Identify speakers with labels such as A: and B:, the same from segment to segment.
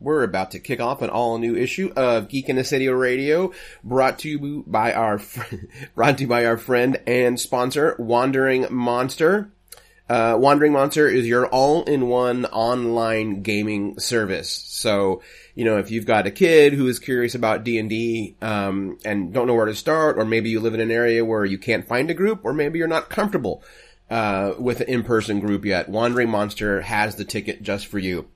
A: We're about to kick off an all new issue of Geek in the City Radio, brought to you by our fr- brought to you by our friend and sponsor, Wandering Monster. Uh, Wandering Monster is your all-in-one online gaming service. So, you know, if you've got a kid who is curious about D&D, um, and don't know where to start, or maybe you live in an area where you can't find a group, or maybe you're not comfortable, uh, with an in-person group yet, Wandering Monster has the ticket just for you.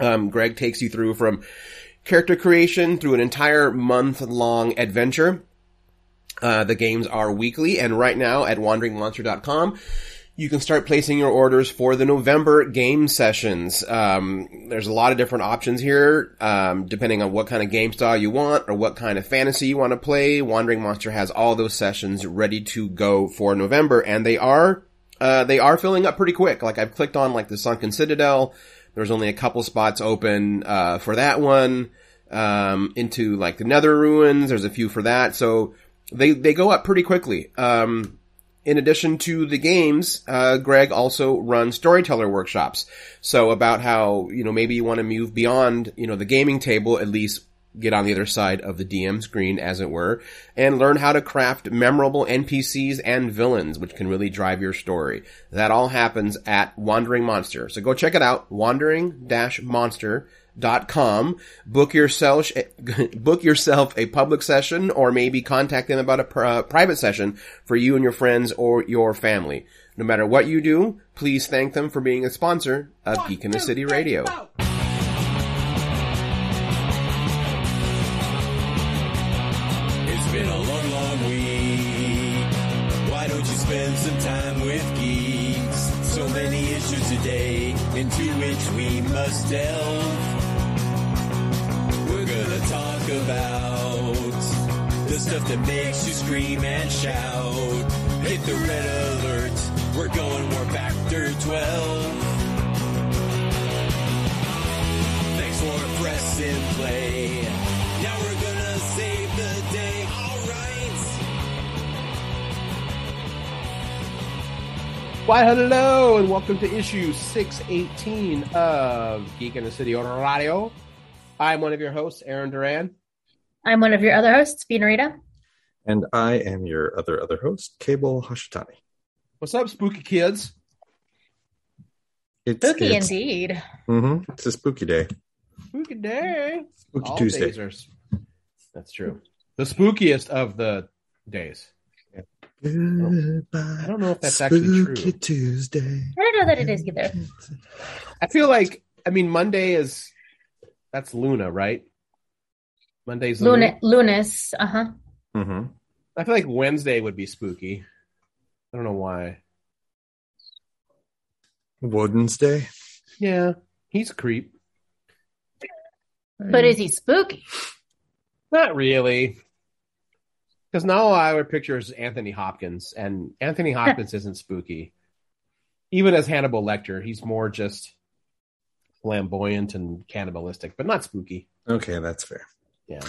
A: Um, Greg takes you through from character creation through an entire month long adventure. Uh, the games are weekly and right now at wanderingmonster.com, you can start placing your orders for the November game sessions. Um, there's a lot of different options here, um, depending on what kind of game style you want or what kind of fantasy you want to play. Wandering Monster has all those sessions ready to go for November, and they are uh, they are filling up pretty quick. Like I've clicked on like the Sunken Citadel. There's only a couple spots open uh, for that one. Um, into like the Nether Ruins, there's a few for that. So they they go up pretty quickly. Um, in addition to the games, uh, Greg also runs storyteller workshops. So about how, you know, maybe you want to move beyond, you know, the gaming table, at least get on the other side of the DM screen, as it were, and learn how to craft memorable NPCs and villains, which can really drive your story. That all happens at Wandering Monster. So go check it out, wandering-monster dot com. Book yourself book yourself a public session, or maybe contact them about a pr- uh, private session for you and your friends or your family. No matter what you do, please thank them for being a sponsor of Geek in the City Radio.
B: Must delve talk about the stuff that makes you scream and shout. Hit the red alert. We're going Warp Factor 12. Thanks for pressing play.
A: Why hello and welcome to issue 618 of Geek in the City Radio. I'm one of your hosts, Aaron Duran.
C: I'm one of your other hosts, Rita.
D: And I am your other other host, Cable Hashitani.
A: What's up, spooky kids?
C: It's, spooky it's, indeed.
D: Mm-hmm. It's a spooky day.
A: Spooky day.
D: Spooky All Tuesday.
A: Are, that's true. The spookiest of the days.
D: Goodbye,
A: I don't know if that's actually true.
D: Tuesday.
C: I don't know that it is either.
A: I feel like I mean Monday is that's Luna, right? Monday's
C: Luna. Lunas. Uh huh.
D: Mm-hmm.
A: I feel like Wednesday would be spooky. I don't know why.
D: Wednesday.
A: Yeah, he's a creep.
C: But is he spooky?
A: Not really. Because now I would picture is Anthony Hopkins, and Anthony Hopkins isn't spooky. Even as Hannibal Lecter, he's more just flamboyant and cannibalistic, but not spooky.
D: Okay, that's fair.
A: Yeah.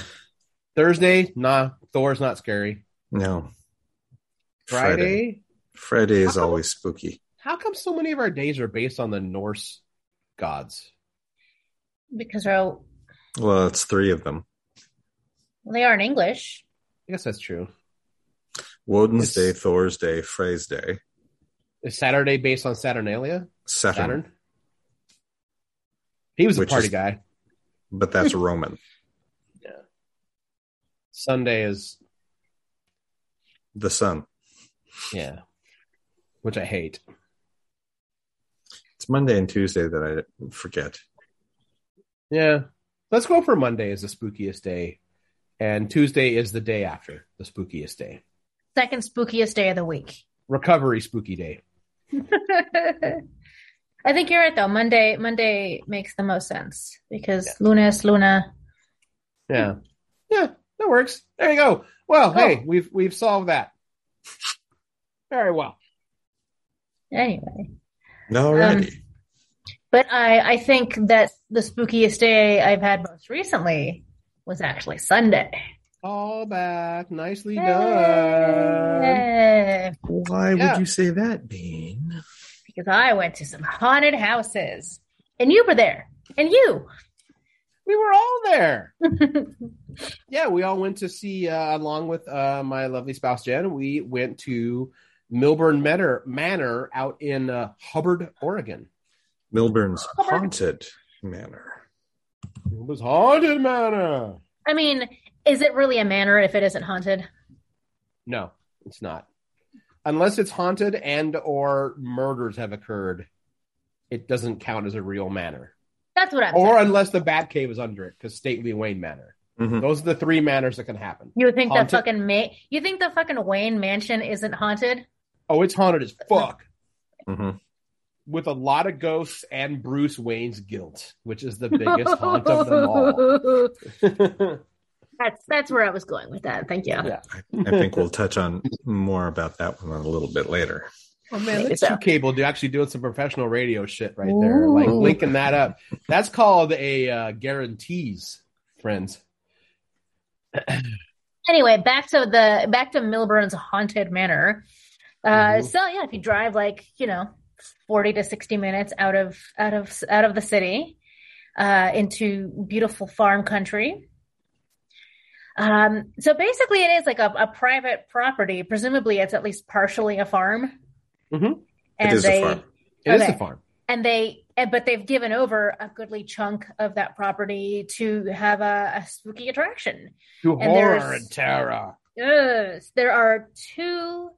A: Thursday, nah. Thor's not scary.
D: No.
A: Friday. Friday,
D: Friday is come, always spooky.
A: How come so many of our days are based on the Norse gods?
C: Because they're all...
D: well, it's three of them.
C: Well, they are in English.
A: I guess that's true.
D: Woden's. Day, Thor's Day, Frey's Day.
A: Is Saturday based on Saturnalia?
D: Saturn. Saturn?
A: He was a party is, guy.
D: But that's Roman.
A: Yeah. Sunday is
D: the sun.
A: Yeah. Which I hate.
D: It's Monday and Tuesday that I forget.
A: Yeah. Let's go for Monday as the spookiest day. And Tuesday is the day after the spookiest day.
C: Second spookiest day of the week.
A: Recovery spooky day.
C: I think you're right though. Monday Monday makes the most sense because yeah. Lunas, Luna.
A: Yeah. Yeah, that works. There you go. Well, oh. hey, we've we've solved that. Very well.
C: Anyway.
D: Alrighty. Um,
C: but I I think that the spookiest day I've had most recently was actually Sunday.
A: All back. Nicely done.
D: Why yeah. would you say that, Bean?
C: because I went to some haunted houses and you were there and you.
A: We were all there. yeah, we all went to see, uh, along with uh, my lovely spouse Jen. We went to Milburn Manor, Manor out in uh, Hubbard, Oregon.
D: Milburn's haunted manor.
A: It was haunted manor.
C: I mean, is it really a manor if it isn't haunted?
A: No, it's not. Unless it's haunted and or murders have occurred, it doesn't count as a real manor.
C: That's what I'm
A: Or
C: saying.
A: unless the Batcave is under it, because Stately Wayne Manor.
D: Mhm.
A: Those are the three manors that can happen.
C: You think the fucking ma- you think the fucking Wayne mansion isn't haunted?
A: Oh, it's haunted as fuck.
D: Mhm.
A: With a lot of ghosts and Bruce Wayne's guilt, which is the biggest haunt of them all.
C: That's that's where I was going with that. Thank you.
A: Yeah.
D: I think we'll touch on more about that one a little bit later.
A: Oh man,
C: Maybe
A: that's
C: so.
A: two cable do actually doing some professional radio shit right there. Like linking that up. That's called a uh, guarantees, friends.
C: Anyway, back to the back to Milburn's haunted manor. Uh,
A: Mhm.
C: So yeah, if you drive like you know forty to sixty minutes out of out of out of the city uh, into beautiful farm country. Um, so basically, it is like a, a private property. Presumably, it's at least partially a farm.
A: Mhm.
C: And
D: It is a
C: they,
D: farm.
A: It is
C: Okay.
A: a farm.
C: and they and- but they've given over a goodly chunk of that property to have a, a spooky attraction
A: To
C: And
A: horror
C: there's-
A: and terror.
C: yes there are two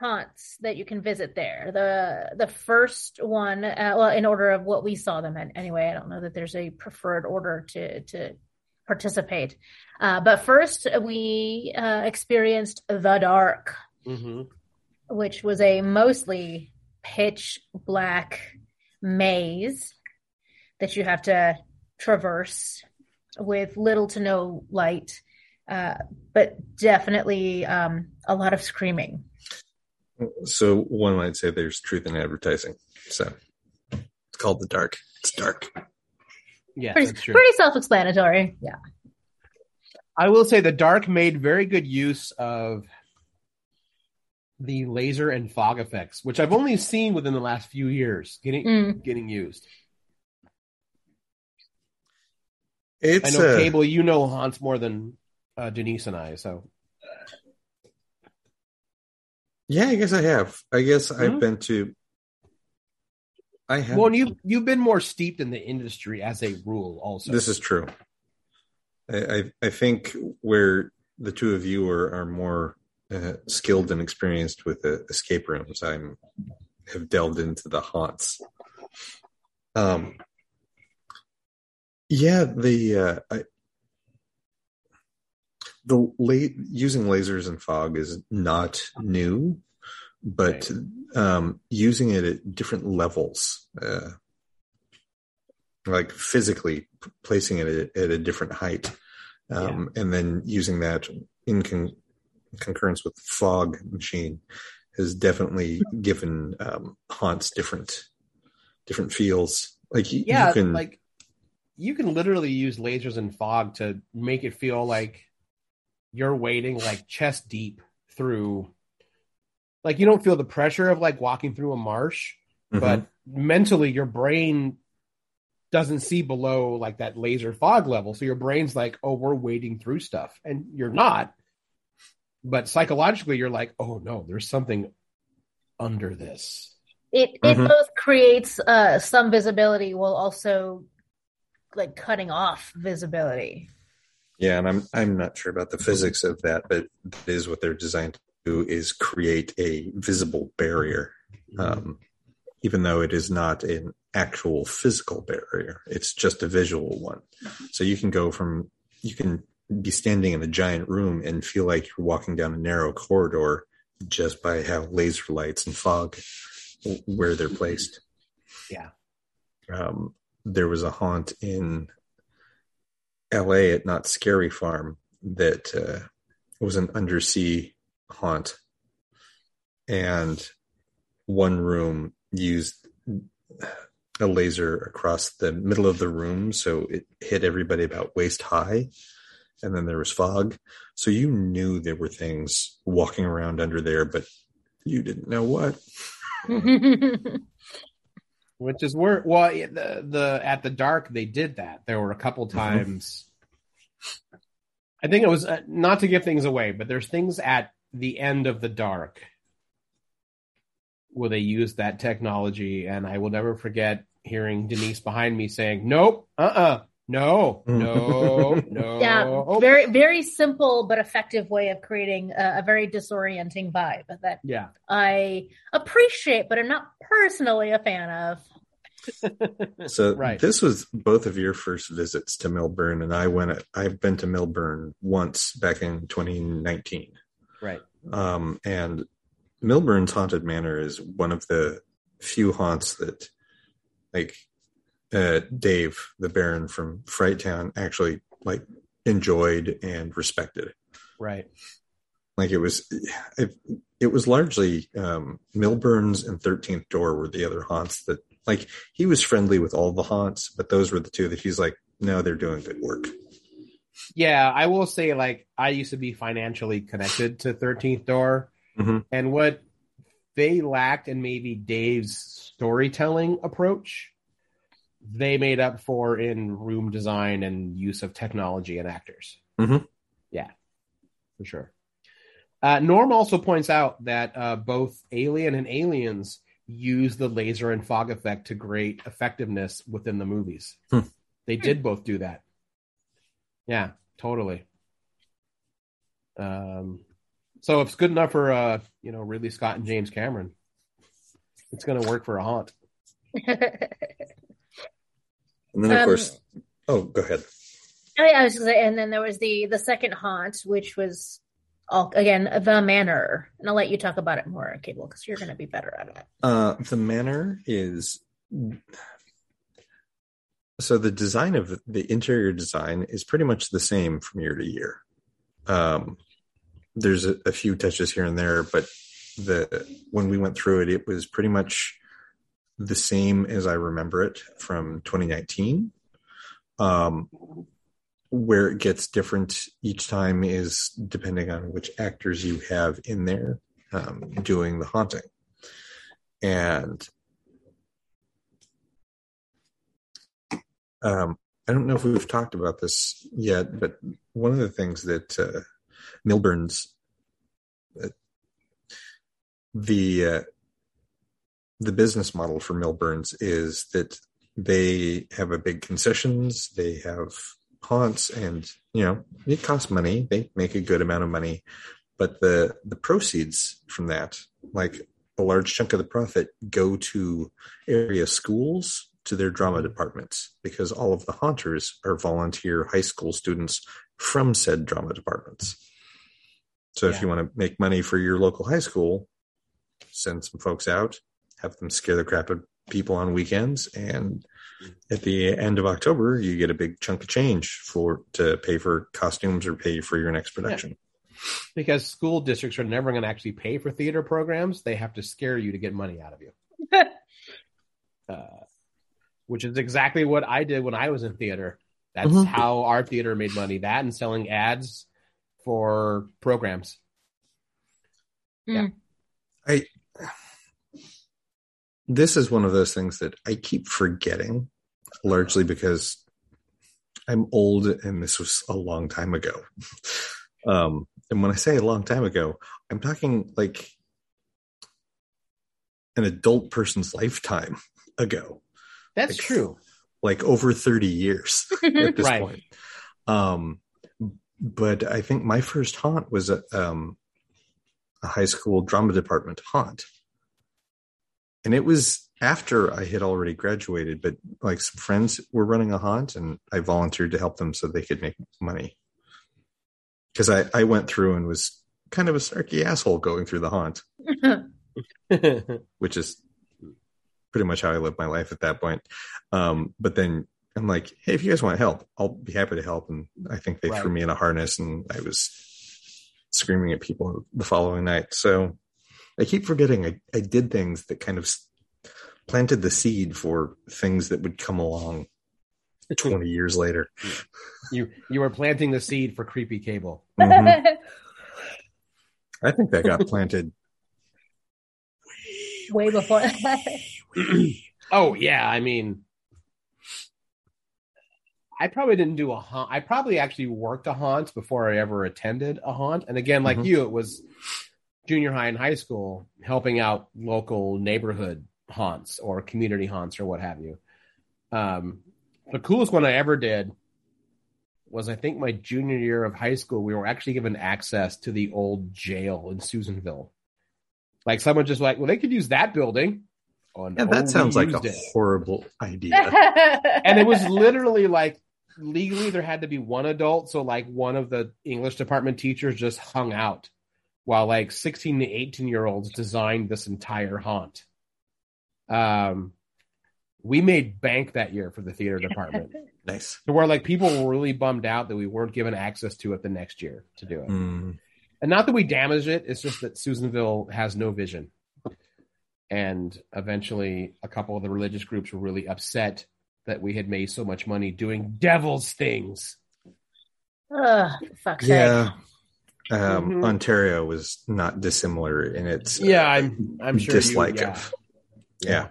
C: haunts that you can visit there. The the first one uh, well in order of what we saw them in anyway i don't know that there's a preferred order to to participate. Uh, but first we uh, experienced the dark
A: hmm
C: which was a mostly pitch black maze that you have to traverse with little to no light, uh, but definitely um, a lot of screaming.
D: So one might say there's truth in advertising. So it's called the dark. It's dark.
A: Yeah,
C: Pretty,
A: that's true.
C: pretty self-explanatory. Yeah.
A: I will say the Dark made very good use of the laser and fog effects, which I've only seen within the last few years getting
C: Mm.
A: getting used.
D: It's
A: I know
D: uh,
A: Cable, you know haunts more than uh, Denise and I, so
D: yeah, I guess I have. I guess
A: Mhm.
D: I've been to. I have.
A: well, you you've been more steeped in the industry as a rule, also.
D: This is true. I, I I think where the two of you are are more uh, skilled and experienced with the escape rooms, I'm have delved into the haunts. Um. Yeah, the uh, I, the la- using lasers and fog is not new, but um, using it at different levels. Uh, like physically p- placing it at, at a different height um, and then using that in con- concurrence with the fog machine has definitely given um, haunts different different feels like you,
A: yeah,
D: you can
A: like you can literally use lasers and fog to make it feel like you're wading like chest deep through like you don't feel the pressure of like walking through a marsh
D: Mhm.
A: but mentally your brain doesn't see below like that laser fog level so your brain's like oh we're wading through stuff and you're not but psychologically you're like oh no there's something under this
C: It it
D: Mhm.
C: both creates uh, some visibility while also like cutting off visibility.
D: Yeah and i'm i'm not sure about the physics of that but that is what they're designed to do is create a visible barrier. Um, even though it is not an actual physical barrier it's just a visual one. So you can go from you can be standing in a giant room and feel like you're walking down a narrow corridor just by how laser lights and fog where they're placed.
A: Yeah.
D: um, there was a haunt in la at Knott's Scary Farm that uh, was an undersea haunt. And one room used a laser across the middle of the room so it hit everybody about waist high and then there was fog. So you knew there were things walking around under there but you didn't know what
A: which is where well the the at the dark they did that. There were a couple times. I think it was uh, not to give things away, but there's things at the end of the dark where they used that technology, and I will never forget hearing Denise behind me saying, "Nope, uh, uh no, no, no."
C: Yeah, very very simple but effective way of creating a, a very disorienting vibe that
A: yeah.
C: I appreciate, but I'm not personally a fan of.
D: So
A: Right.
D: this was both of your first visits to Milburn, and I went. I've been to Milburn once back in 2019,
A: Right.
D: um, and Milburn's haunted manor is one of the few haunts that, like, uh, Dave, the Baron from Fright Town, actually like enjoyed and respected.
A: Right.
D: Like it was, it, it was largely um, Milburn's and Thirteenth Door were the other haunts that like he was friendly with all the haunts, but those were the two that he's like, no, they're doing good work.
A: Yeah, I will say, like, I used to be financially connected to 13th Door,
D: Mhm.
A: and what they lacked in maybe Dave's storytelling approach, they made up for in room design and use of technology and actors.
D: Mhm.
A: Yeah, for sure. Uh, Norm also points out that uh, both Alien and Aliens use the laser and fog effect to great effectiveness within the movies.
D: Hmm.
A: They did both do that. Yeah, totally. Um, so if it's good enough for uh, you know, Ridley Scott and James Cameron, it's going to work for a haunt.
D: And then of
C: Um,
D: course, oh, go ahead.
C: I, I was say, and then there was the the second haunt, which was all again the manor, and I'll let you talk about it more, Cable, because you're going to be better at it.
D: Uh, the manor is so the design of the interior design is pretty much the same from year to year. Um, there's a, a few touches here and there, but the when we went through it, it was pretty much the same as I remember it from 2019. Um, where it gets different each time is depending on which actors you have in there um, doing the haunting. And um, I don't know if we've talked about this yet, but one of the things that uh, Milburn's uh, the uh, the business model for Milburn's is that they have a big concessions, they have haunts, and you know it costs money. They make a good amount of money, but the the proceeds from that, like a large chunk of the profit, go to area schools to their drama departments because all of the haunters are volunteer high school students from said drama departments. So if you want to make money for your local high school, send some folks out, have them scare the crap out of people on weekends, and at the end of October, you get a big chunk of change for to pay for costumes or pay for your next production.
A: Because school districts are never going to actually pay for theater programs. They have to scare you to get money out of you. uh, which is exactly what I did when I was in theater. That's
D: Mhm.
A: how our theater made money. That and selling ads for programs. Yeah.
D: I this is one of those things that I keep forgetting, largely because I'm old and this was a long time ago. Um, and when I say a long time ago, I'm talking like an adult person's lifetime ago,
A: That's
D: Like-
A: true.
D: like over 30 years at this
A: Right.
D: point. Um, but I think my first haunt was a, um, a high school drama department haunt. And it was after I had already graduated, but like some friends were running a haunt and I volunteered to help them so they could make money. Cause I, I went through and was kind of a snarky asshole going through the haunt, which is pretty much how I lived my life at that point. Um, but then I'm like, hey, if you guys want help, I'll be happy to help. And I think they
A: Right.
D: threw me in a harness and I was screaming at people the following night. So I keep forgetting I, I did things that kind of planted the seed for things that would come along 20 years later.
A: you you were planting the seed for creepy cable.
D: Mhm. I think that got planted.
C: Way before.
A: Oh yeah, I mean, I probably didn't do a haunt. I probably actually worked a haunt before I ever attended a haunt. And again, like
D: Mhm.
A: you, it was junior high and high school, helping out local neighborhood haunts or community haunts or what have you. Um, the coolest one I ever did was I think my junior year of high school. We were actually given access to the old jail in Susanville. Like someone just like, well, they could use that building. Oh,
D: Yeah, that sounds like a
A: it
D: horrible idea.
A: and it was literally like legally there had to be one adult so like one of the english department teachers just hung out while like 16 to 18 year olds designed this entire haunt. Um we made bank that year for the theater department.
D: Nice.
A: so where like people were really bummed out that we weren't given access to it the next year to do it.
D: Mm,
A: and not that we damaged it it's just that susanville has no vision. And eventually a couple of the religious groups were really upset that we had made so much money doing devil's things.
C: Ugh, for fuck's
D: yeah. Um,
A: Mhm.
D: Ontario was not dissimilar in its uh,
A: yeah i'm i'm sure
D: dislike
A: you, yeah.
D: of. Yeah.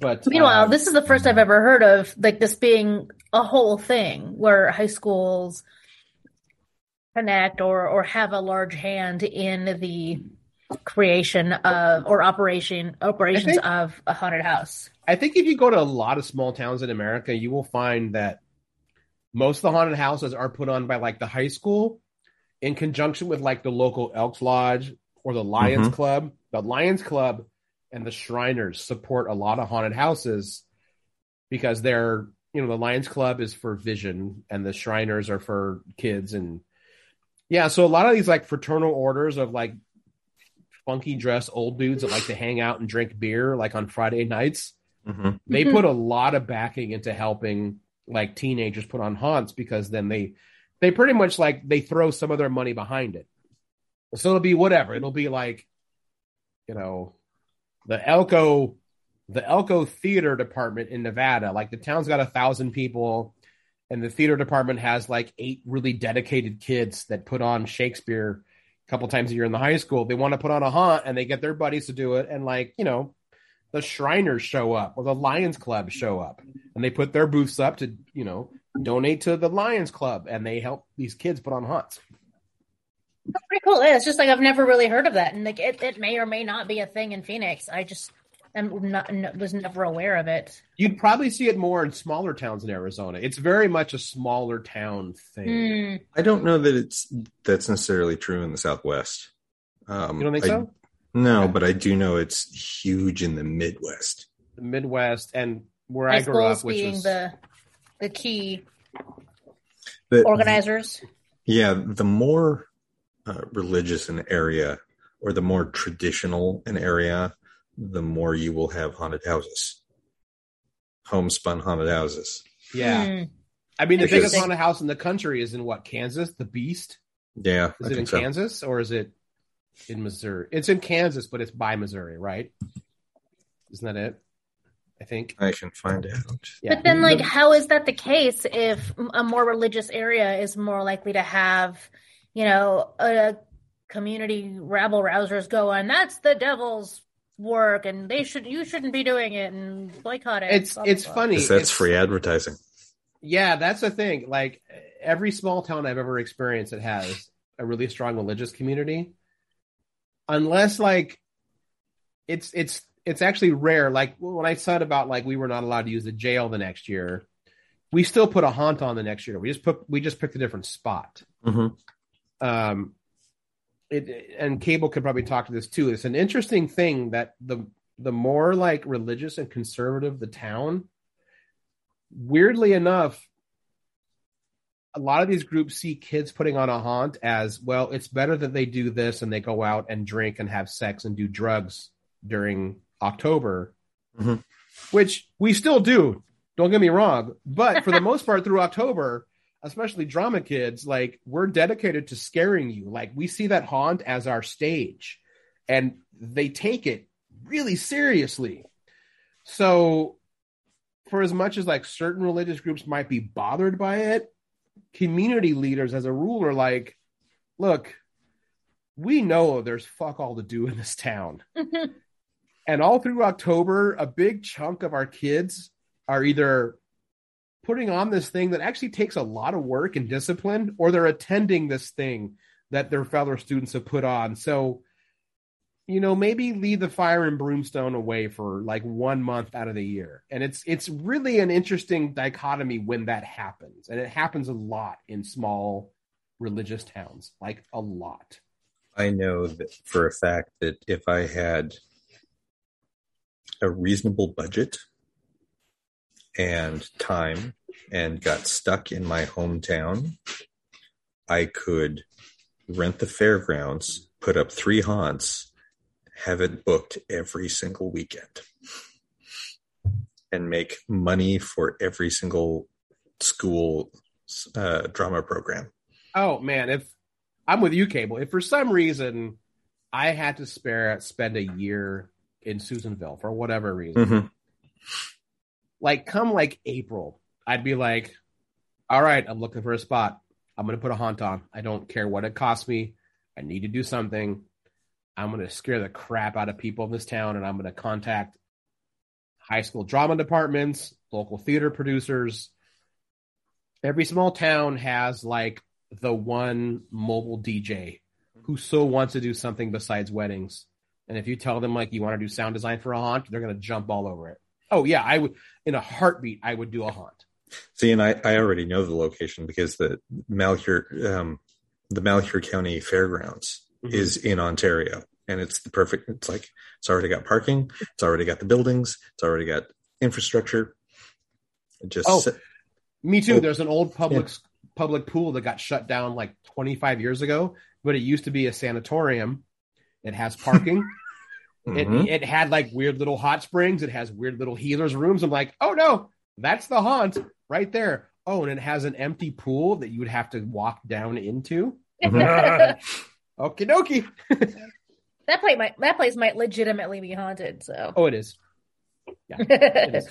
A: but
C: Meanwhile,
A: um,
C: this is the first I've ever heard of like this being a whole thing where high schools connect or or have a large hand in the creation of or operation operations
A: think-
C: of a haunted house.
A: I think if you go to a lot of small towns in America, you will find that most of the haunted houses are put on by like the high school in conjunction with like the local Elks Lodge or the Lions
D: Mhm.
A: Club. The Lions Club and the Shriners support a lot of haunted houses because they're, you know, the Lions Club is for vision and the Shriners are for kids. And yeah, so a lot of these like fraternal orders of like funky dress old dudes that like to hang out and drink beer like on Friday nights
D: Mhm.
A: they
C: Mhm.
A: put a lot of backing into helping like teenagers put on haunts because then they they pretty much like they throw some of their money behind it. So it'll be whatever. It'll be like you know the elko the elko theater department in nevada. Like the town's got a thousand people and the theater department has like eight really dedicated kids that put on shakespeare a couple times a year in the high school. They want to put on a haunt and they get their buddies to do it and like you know the Shriners show up or the Lions Club show up and they put their booths up to, you know, donate to the Lions Club and they help these kids put on haunts.
C: Pretty cool. Yeah, it's just like I've never really heard of that, and like it, it may or may not be a thing in Phoenix. I just am not n- was never aware of it.
A: You'd probably see it more in smaller towns in Arizona. It's very much a smaller town thing.
C: Hmm.
D: I don't know that it's that's necessarily true in the Southwest. Um,
A: You don't think
D: I-
A: so?
D: No,
A: Okay.
D: but I do know it's huge in the Midwest.
A: The Midwest and where
C: High
A: I grew up, which
C: being
A: was
C: the the key
D: The-
C: organizers.
D: Yeah, the more uh, religious an area or the more traditional an area, the more you will have haunted houses, homespun haunted houses.
A: yeah.
C: Hmm.
A: I mean, the biggest haunted house in the country is in what Kansas, the Beast.
D: Yeah,
A: Is
D: I
A: it in
D: so.
A: Kansas or is it in Missouri? It's in Kansas, but it's by Missouri, right? Isn't that it? I think.
D: I can find out.
A: Yeah.
C: But then, like, how is that the case if a more religious area is more likely to have, you know, a community rabble rousers go going, that's the devil's work and they should, you shouldn't be doing it and boycott it.
A: it's
C: blah, blah,
A: it's
C: blah.
A: funny.
D: Because that's
A: It's-
D: free advertising.
A: Yeah, that's the thing. Like every small town I've ever experienced that has a really strong religious community, unless like it's it's it's actually rare. Like when I said about like we were not allowed to use the jail the next year, we still put a haunt on the next year. We just put we just picked a different spot.
D: Mhm.
A: Um, it and Cable could probably talk to this too. It's an interesting thing that the the more like religious and conservative the town, weirdly enough, a lot of these groups see kids putting on a haunt as well. It's better that they do this and they go out and drink and have sex and do drugs during October,
D: Mhm.
A: which we still do. Don't get me wrong, but for the most part, through October, especially drama kids, like we're dedicated to scaring you. Like we see that haunt as our stage, and they take it really seriously. So, for as much as like certain religious groups might be bothered by it, community leaders, as a rule, are like, look, we know there's fuck all to do in this town. And all through October, a big chunk of our kids are either putting on this thing that actually takes a lot of work and discipline, or they're attending this thing that their fellow students have put on. So, you know, maybe leave the fire and broomstone away for like one month out of the year. And it's it's really an interesting dichotomy when that happens. And it happens a lot in small religious towns, like a lot.
D: I know that for a fact that if I had a reasonable budget and time and got stuck in my hometown, I could rent the fairgrounds, put up three haunts, have it booked every single weekend, and make money for every single school uh, drama program.
A: Oh man, if I'm with you, Cable, if for some reason I had to spare spend a year in Susanville for whatever reason,
D: Mhm.
A: like come like April, I'd be like, all right, I'm looking for a spot. I'm gonna put a haunt on. I don't care what it costs me. I need to do something. I'm gonna scare the crap out of people in this town, and I'm gonna contact high school drama departments, local theater producers. Every small town has like the one mobile DJ who so wants to do something besides weddings. And if you tell them like you want to do sound design for a haunt, they're gonna jump all over it. Oh yeah, I would in a heartbeat. I would do a haunt.
D: See, and I, I already know the location because the Malheur, um, the Malheur County Fairgrounds
A: Mhm.
D: is in Ontario, and it's the perfect. It's like it's already got parking, it's already got the buildings, it's already got infrastructure. It just
A: Oh. Me too.
D: Oh,
A: There's an old public public pool that got shut down like 25 years ago, but it used to be a sanatorium. It has parking.
D: Mhm.
A: It it had like weird little hot springs. It has weird little healers rooms. I'm like, oh no, that's the haunt right there. Oh, and it has an empty pool that you would have to walk down into.
C: that
A: Okie dokie.
C: that place might that place might legitimately be haunted. So
A: Oh, it is. Yeah, it is.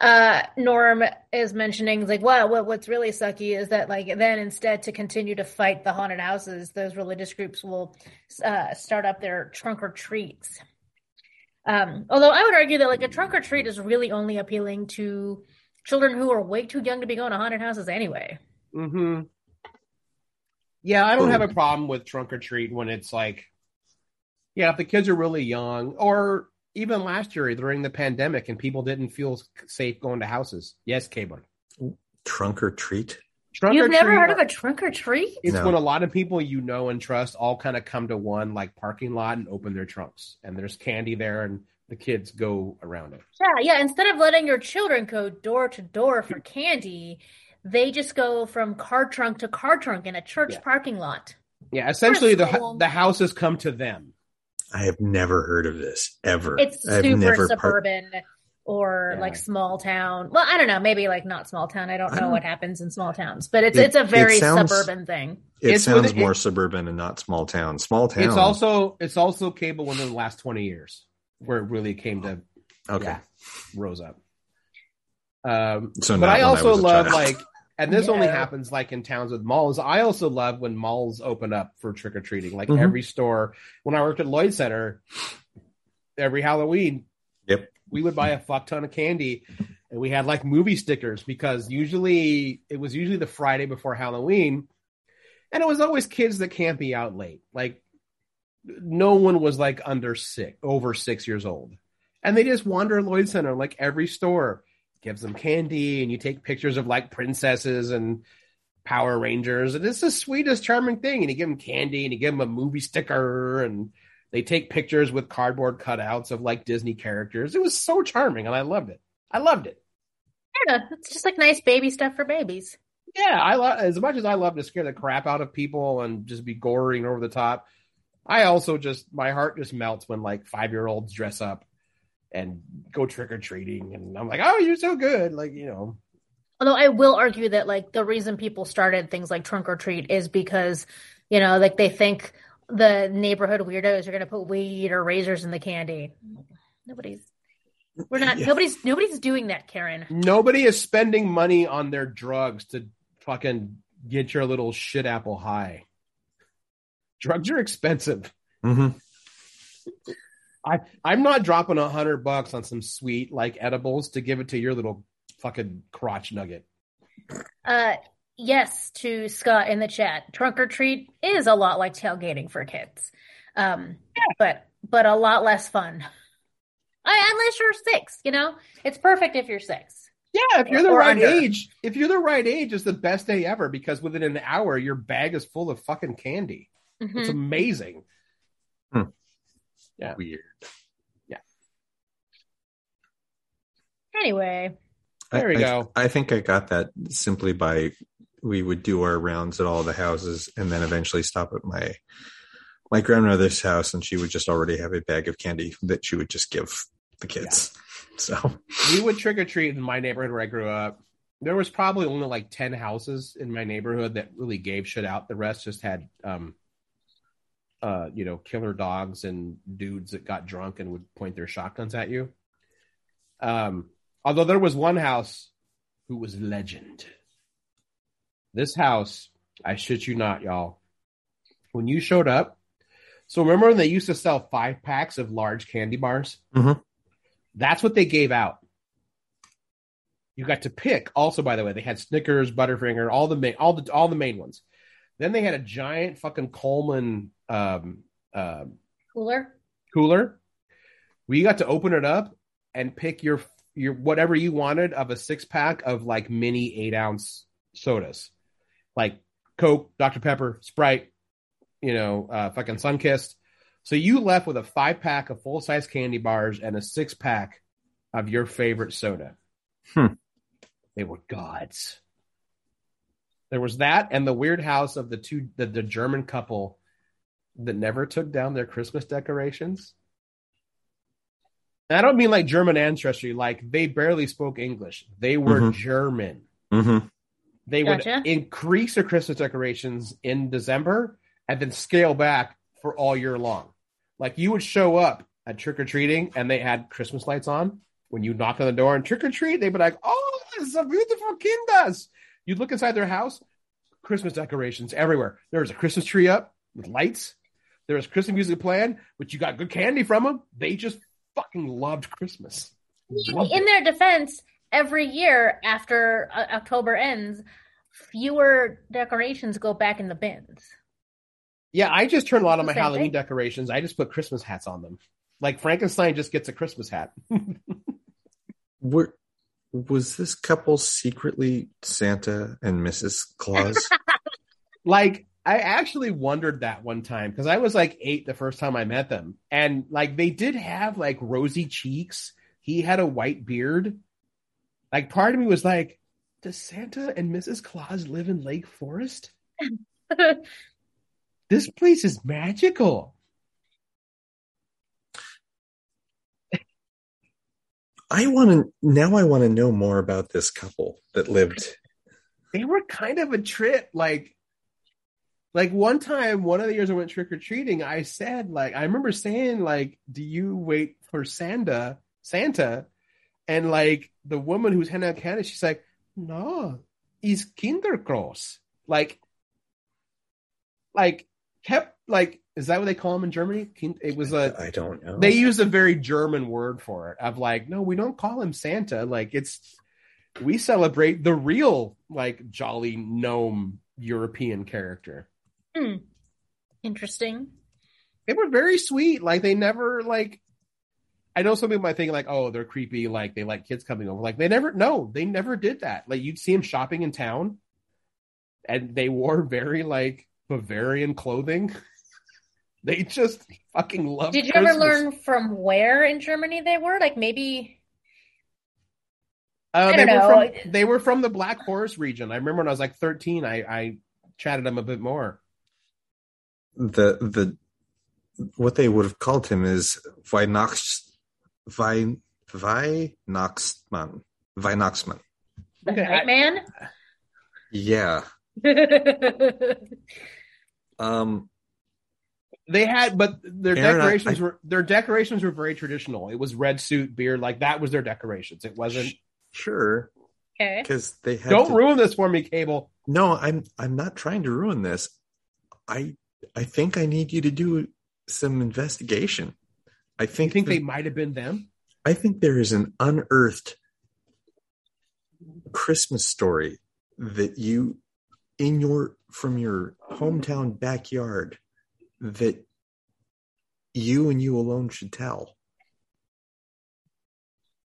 C: Uh norm is mentioning like wow what, what's really sucky is that like then instead to continue to fight the haunted houses those religious groups will uh start up their trunk or treats. Um although i would argue that like a trunk or treat is really only appealing to children who are way too young to be going to haunted houses anyway.
A: Hmm Yeah, I don't have a problem with trunk or treat when it's like, yeah, if the kids are really young, or even last year during the pandemic and people didn't feel safe going to houses. Yes, Cable.
D: trunk or treat.
A: Trunk
C: you've
A: or
C: never
A: treat,
C: heard of a trunk or treat
A: It's
D: No.
A: when a lot of people you know and trust all kind of come to one like parking lot and open their trunks, and there's candy there, and the kids go around it.
C: Yeah, yeah. Instead of letting your children go door to door for candy, they just go from car trunk to car trunk in a church
A: Yeah.
C: parking lot.
A: Yeah, essentially the
C: school.
A: the houses come to them.
D: I have never heard of this ever.
C: It's super
D: never par-
C: suburban or
A: Yeah.
C: like small town. Well, I don't know, maybe like not small town. I don't
D: I
C: know
D: don't-
C: what happens in small towns, but it's
D: It-
C: it's a very
D: it sounds-
C: suburban thing.
D: it
A: It's
D: sounds
A: within-
D: more
A: it-
D: suburban and not small town. Small town.
A: It's also it's also cable within the last twenty years where it really came to
D: okay.
A: yeah, rose up. Um,
D: So
A: but I
D: when I
A: also love
D: child.
A: like, and this only happens like in towns with malls. I also love when malls open up for trick or treating. Like
D: Mhm.
A: every store. When I worked at Lloyd Center, every Halloween,
D: Yep.
A: we would buy a fuck ton of candy, and we had like movie stickers because usually it was usually the Friday before Halloween, and it was always kids that can't be out late. Like no one was like under six, over six years old, and they just wander Lloyd Center. Like every store gives them candy, and you take pictures of like princesses and Power Rangers, and it's the sweetest, charming thing. And you give them candy, and you give them a movie sticker, and they take pictures with cardboard cutouts of like Disney characters. It was so charming, and I loved it. I loved it.
C: Yeah, it's just like nice baby stuff for babies.
A: Yeah, I love as much as I love to scare the crap out of people and just be gory and over the top. I also just my heart just melts when like five year olds dress up and go trick or treating, and I'm like, oh, you're so good, like you know.
C: Although I will argue that like the reason people started things like trunk or treat is because, you know, like they think the neighborhood weirdos are going to put weed or razors in the candy. Nobody's we're not
D: Yeah.
C: nobody's nobody's doing that, Karen.
A: Nobody is spending money on their drugs to fucking get your little shit apple high. Drugs are expensive.
D: hmm
A: I I'm not dropping a hundred bucks on some sweet like edibles to give it to your little fucking crotch nugget.
C: Uh, yes, to Scott in the chat. Trunk or treat is a lot like tailgating for kids, um, but but a lot less fun. I, unless you're six, you know, it's perfect if you're six.
A: Yeah, if you're the
C: Or
A: right
C: under.
A: age, if you're the right age, it's the best day ever because within an hour your bag is full of fucking candy.
C: Mhm.
A: It's amazing. Yeah.
D: Weird. Yeah.
C: Anyway,
A: There we
D: I,
A: go.
D: I, I think I got that simply by we would do our rounds at all the houses and then eventually stop at my my grandmother's house and she would just already have a bag of candy that she would just give the kids. So
A: we would trick or treat in my neighborhood where I grew up. There was probably only like ten houses in my neighborhood that really gave shit out. The rest just had, um, uh, you know, killer dogs and dudes that got drunk and would point their shotguns at you. Um, although there was one house who was legend. This house, I shit you not, y'all. When you showed up, so remember when they used to sell five packs of large candy bars?
D: Mm-hmm.
A: That's what they gave out. You got to pick. Also, by the way, they had Snickers, Butterfinger, all the main, all the all the main ones. Then they had a giant fucking Coleman um, uh,
C: cooler.
A: cooler. where you got to open it up and pick your your whatever you wanted of a six pack of like mini eight ounce sodas, like Coke, Dr Pepper, Sprite, you know, uh, fucking Sunkist. So you left with a five pack of full size candy bars and a six pack of your favorite soda.
D: Hmm.
A: They were gods. There was that and the weird house of the two the, the German couple that never took down their Christmas decorations. And I don't mean like German ancestry, like they barely spoke English. They were
D: Mhm.
A: German.
D: hmm
A: They
C: Gotcha.
A: would increase their Christmas decorations in December and then scale back for all year long. Like you would show up at trick or treating and they had Christmas lights on. When you knock on the door and trick or treat, they'd be like, "Oh, it's a beautiful kindas." You'd look inside their house, Christmas decorations everywhere. There was a Christmas tree up with lights. There was Christmas music playing, but you got good candy from them. They just fucking loved Christmas. Loved
C: In
A: it.
C: their defense, every year after uh, October ends, fewer decorations go back in the bins.
A: Yeah, I just turn a lot of my Halloween
C: thing.
A: decorations. I just put Christmas hats on them. Like Frankenstein just gets a Christmas hat.
D: Were, was this couple secretly Santa and Mrs. Claus?
A: like I actually wondered that one time because I was like eight the first time I met them, and like they did have like rosy cheeks. He had a white beard. Like part of me was like, does Santa and Mrs. Claus live in Lake Forest? This place is magical.
D: I want to now. I want to know more about this couple that lived.
A: they were kind of a trip. Like, like one time, one of the years I went trick or treating, I said, like, I remember saying, like, do you wait for Santa, Santa? And like the woman who's handing out candy, she's like, no, he's Kinderkross. Like, like kept like, is that what they call him in Germany? It was a
D: I don't know.
A: they use a very German word for it of like, no, we don't call him Santa. Like it's we celebrate the real like jolly gnome European character.
C: Hmm. Interesting.
A: They were very sweet. Like they never like I know some people might think like, oh, they're creepy, like they like kids coming over. Like they never no, they never did that. Like you'd see them shopping in town and they wore very like Bavarian clothing. they just fucking loved
C: Did you ever learn from where in Germany they were? Like maybe
A: Uh,
C: I
A: they
C: don't
A: were
C: know.
A: from they were from the Black Forest region. I remember when I was like 13, I, I chatted them a bit more.
D: the the what they would have called him is Weihnachts Wein Weihnachtsmann Weihnachtsmann.
C: the
A: Okay, I-
C: night man.
D: Yeah. Um.
A: They had, but their
D: Aaron,
A: decorations
D: I-
A: were their decorations were very traditional. It was red suit, beard, like that was their decorations. It wasn't.
D: sh- Sure,
C: okay.
D: because they had.
A: Don't
D: to-
A: ruin this for me, Cable.
D: No, I'm. I'm not trying to ruin this. I. I think I need you to do some investigation. I
A: You
D: think
A: think they might have been them?
D: I think there is an unearthed Christmas story that you in your from your hometown backyard that you and you alone should tell.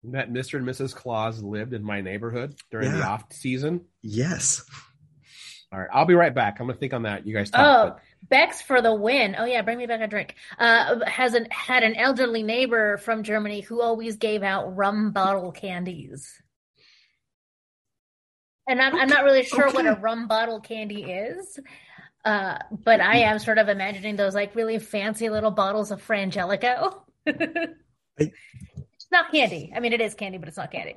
A: That Mr. and Mrs. Claus lived in my neighborhood during the off season.
D: Yes.
A: All right, I'll be right back. I'm gonna think on that. You guys talk.
C: Oh,
A: but-
C: Bex for the win. Oh yeah, bring me back a drink. Uh, has an had an elderly neighbor from Germany who always gave out rum bottle candies. And I'm I'm not really sure what a rum bottle candy is. Uh, but I am sort of imagining those like really fancy little bottles of Frangelico. It's not candy. I mean, it is candy, but it's not candy.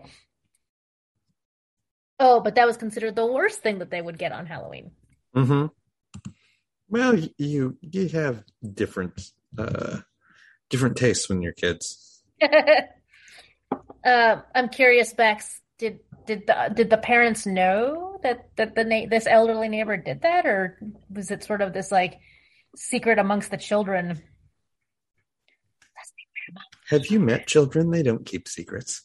C: Oh, but that was considered the worst thing that they would get on Halloween.
D: Mm-hmm. Well, you you have different uh different tastes when you're kids.
C: uh, I'm curious, Bex. Did did the did the parents know that that the na- this elderly neighbor did that, or was it sort of this like secret amongst the children?
D: Have you met children? They don't keep secrets.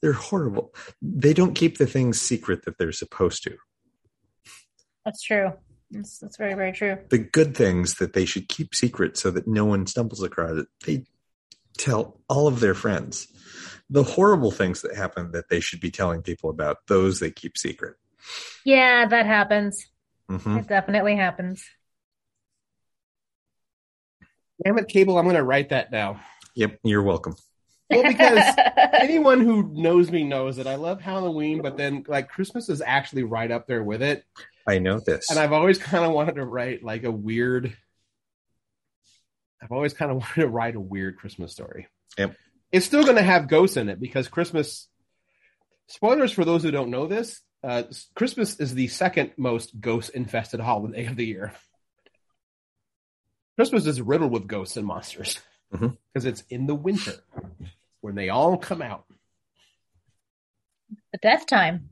D: They're horrible. They don't keep the things secret that they're supposed to.
C: That's true. That's, that's very very true.
D: The good things that they should keep secret so that no one stumbles across it, they tell all of their friends. The horrible things that happen that they should be telling people about, those they keep secret.
C: Yeah, that happens.
D: hmm
C: It definitely happens.
A: Damn it, Cable! I'm gonna write that now.
D: Yep, you're welcome.
A: Well, because anyone who knows me knows that I love Halloween, but then like Christmas is actually right up there with it.
D: I know this.
A: And I've always kind of wanted to write like a weird. I've always kind of wanted to write a weird Christmas story.
D: Yep.
A: It's still going to have ghosts in it because Christmas. Spoilers for those who don't know this: uh, Christmas is the second most ghost-infested holiday of the year. Christmas is riddled with ghosts and monsters because
D: Mhm.
A: it's in the winter when they all come out.
C: the death time.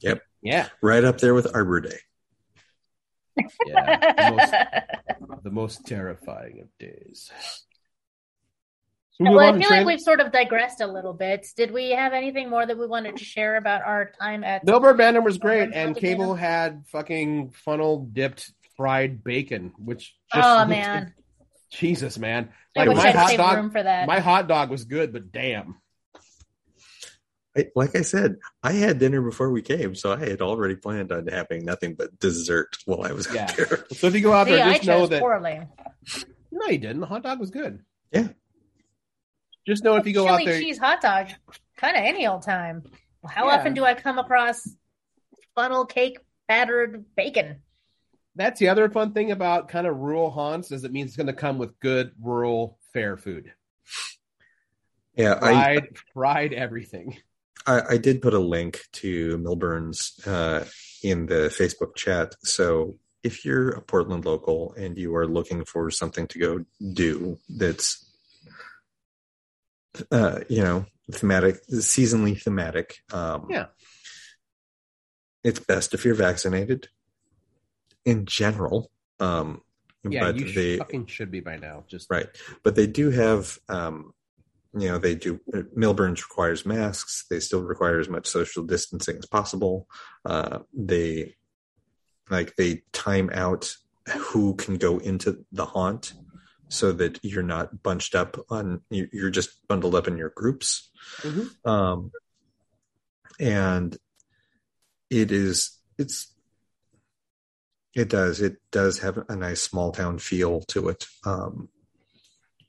C: Yep.
A: Yeah,
D: right up there with Arbor Day.
A: yeah, the most, the most terrifying of days. So we
C: Well, I
A: on to
C: feel like we've sort of digressed a little bit. Did we have anything more that we wanted to share about our time at?
A: Milburn Manor was great, and Cable had fucking funnel dipped fried bacon, which just
C: Oh
A: looked-
C: man,
A: Jesus, man!
C: I
A: Like
C: wish
A: my
C: I'd
A: hot dog,
C: room for that.
A: my hot dog was good, but damn,
D: I, like I said, I had dinner before we came, so I had already planned on having nothing but dessert while I was
A: Yeah.
D: there.
A: So if you go out
C: See,
A: there,
C: I
A: just know that
C: poorly.
A: no, you didn't. The hot dog was good.
D: Yeah.
A: Just know if you go
C: Chili
A: out there,
C: cheese hot dog, kind of any old time. How
A: Yeah.
C: often do I come across funnel cake battered bacon?
A: that's the other fun thing about kind of rural haunts is it means it's going to come with good rural fair food,
D: Yeah, I,
A: fried, fried everything.
D: I, I did put a link to Milburn's uh, in the Facebook chat. So if you're a Portland local and you are looking for something to go do that's, uh, you know, thematic, seasonally thematic, um,
A: Yeah.
D: it's best if you're vaccinated in general. Um,
A: Yeah,
D: but
A: you
D: they,
A: fucking should be by now. Just
D: Right. But they do have, um, you know, they do, Milburn's requires masks. They still require as much social distancing as possible. Uh, they, like, they time out who can go into the haunt so that you're not bunched up on, you- you're just bundled up in your groups.
A: Mhm.
D: Um, and it is, it's, it does. It does have a nice small town feel to it, um,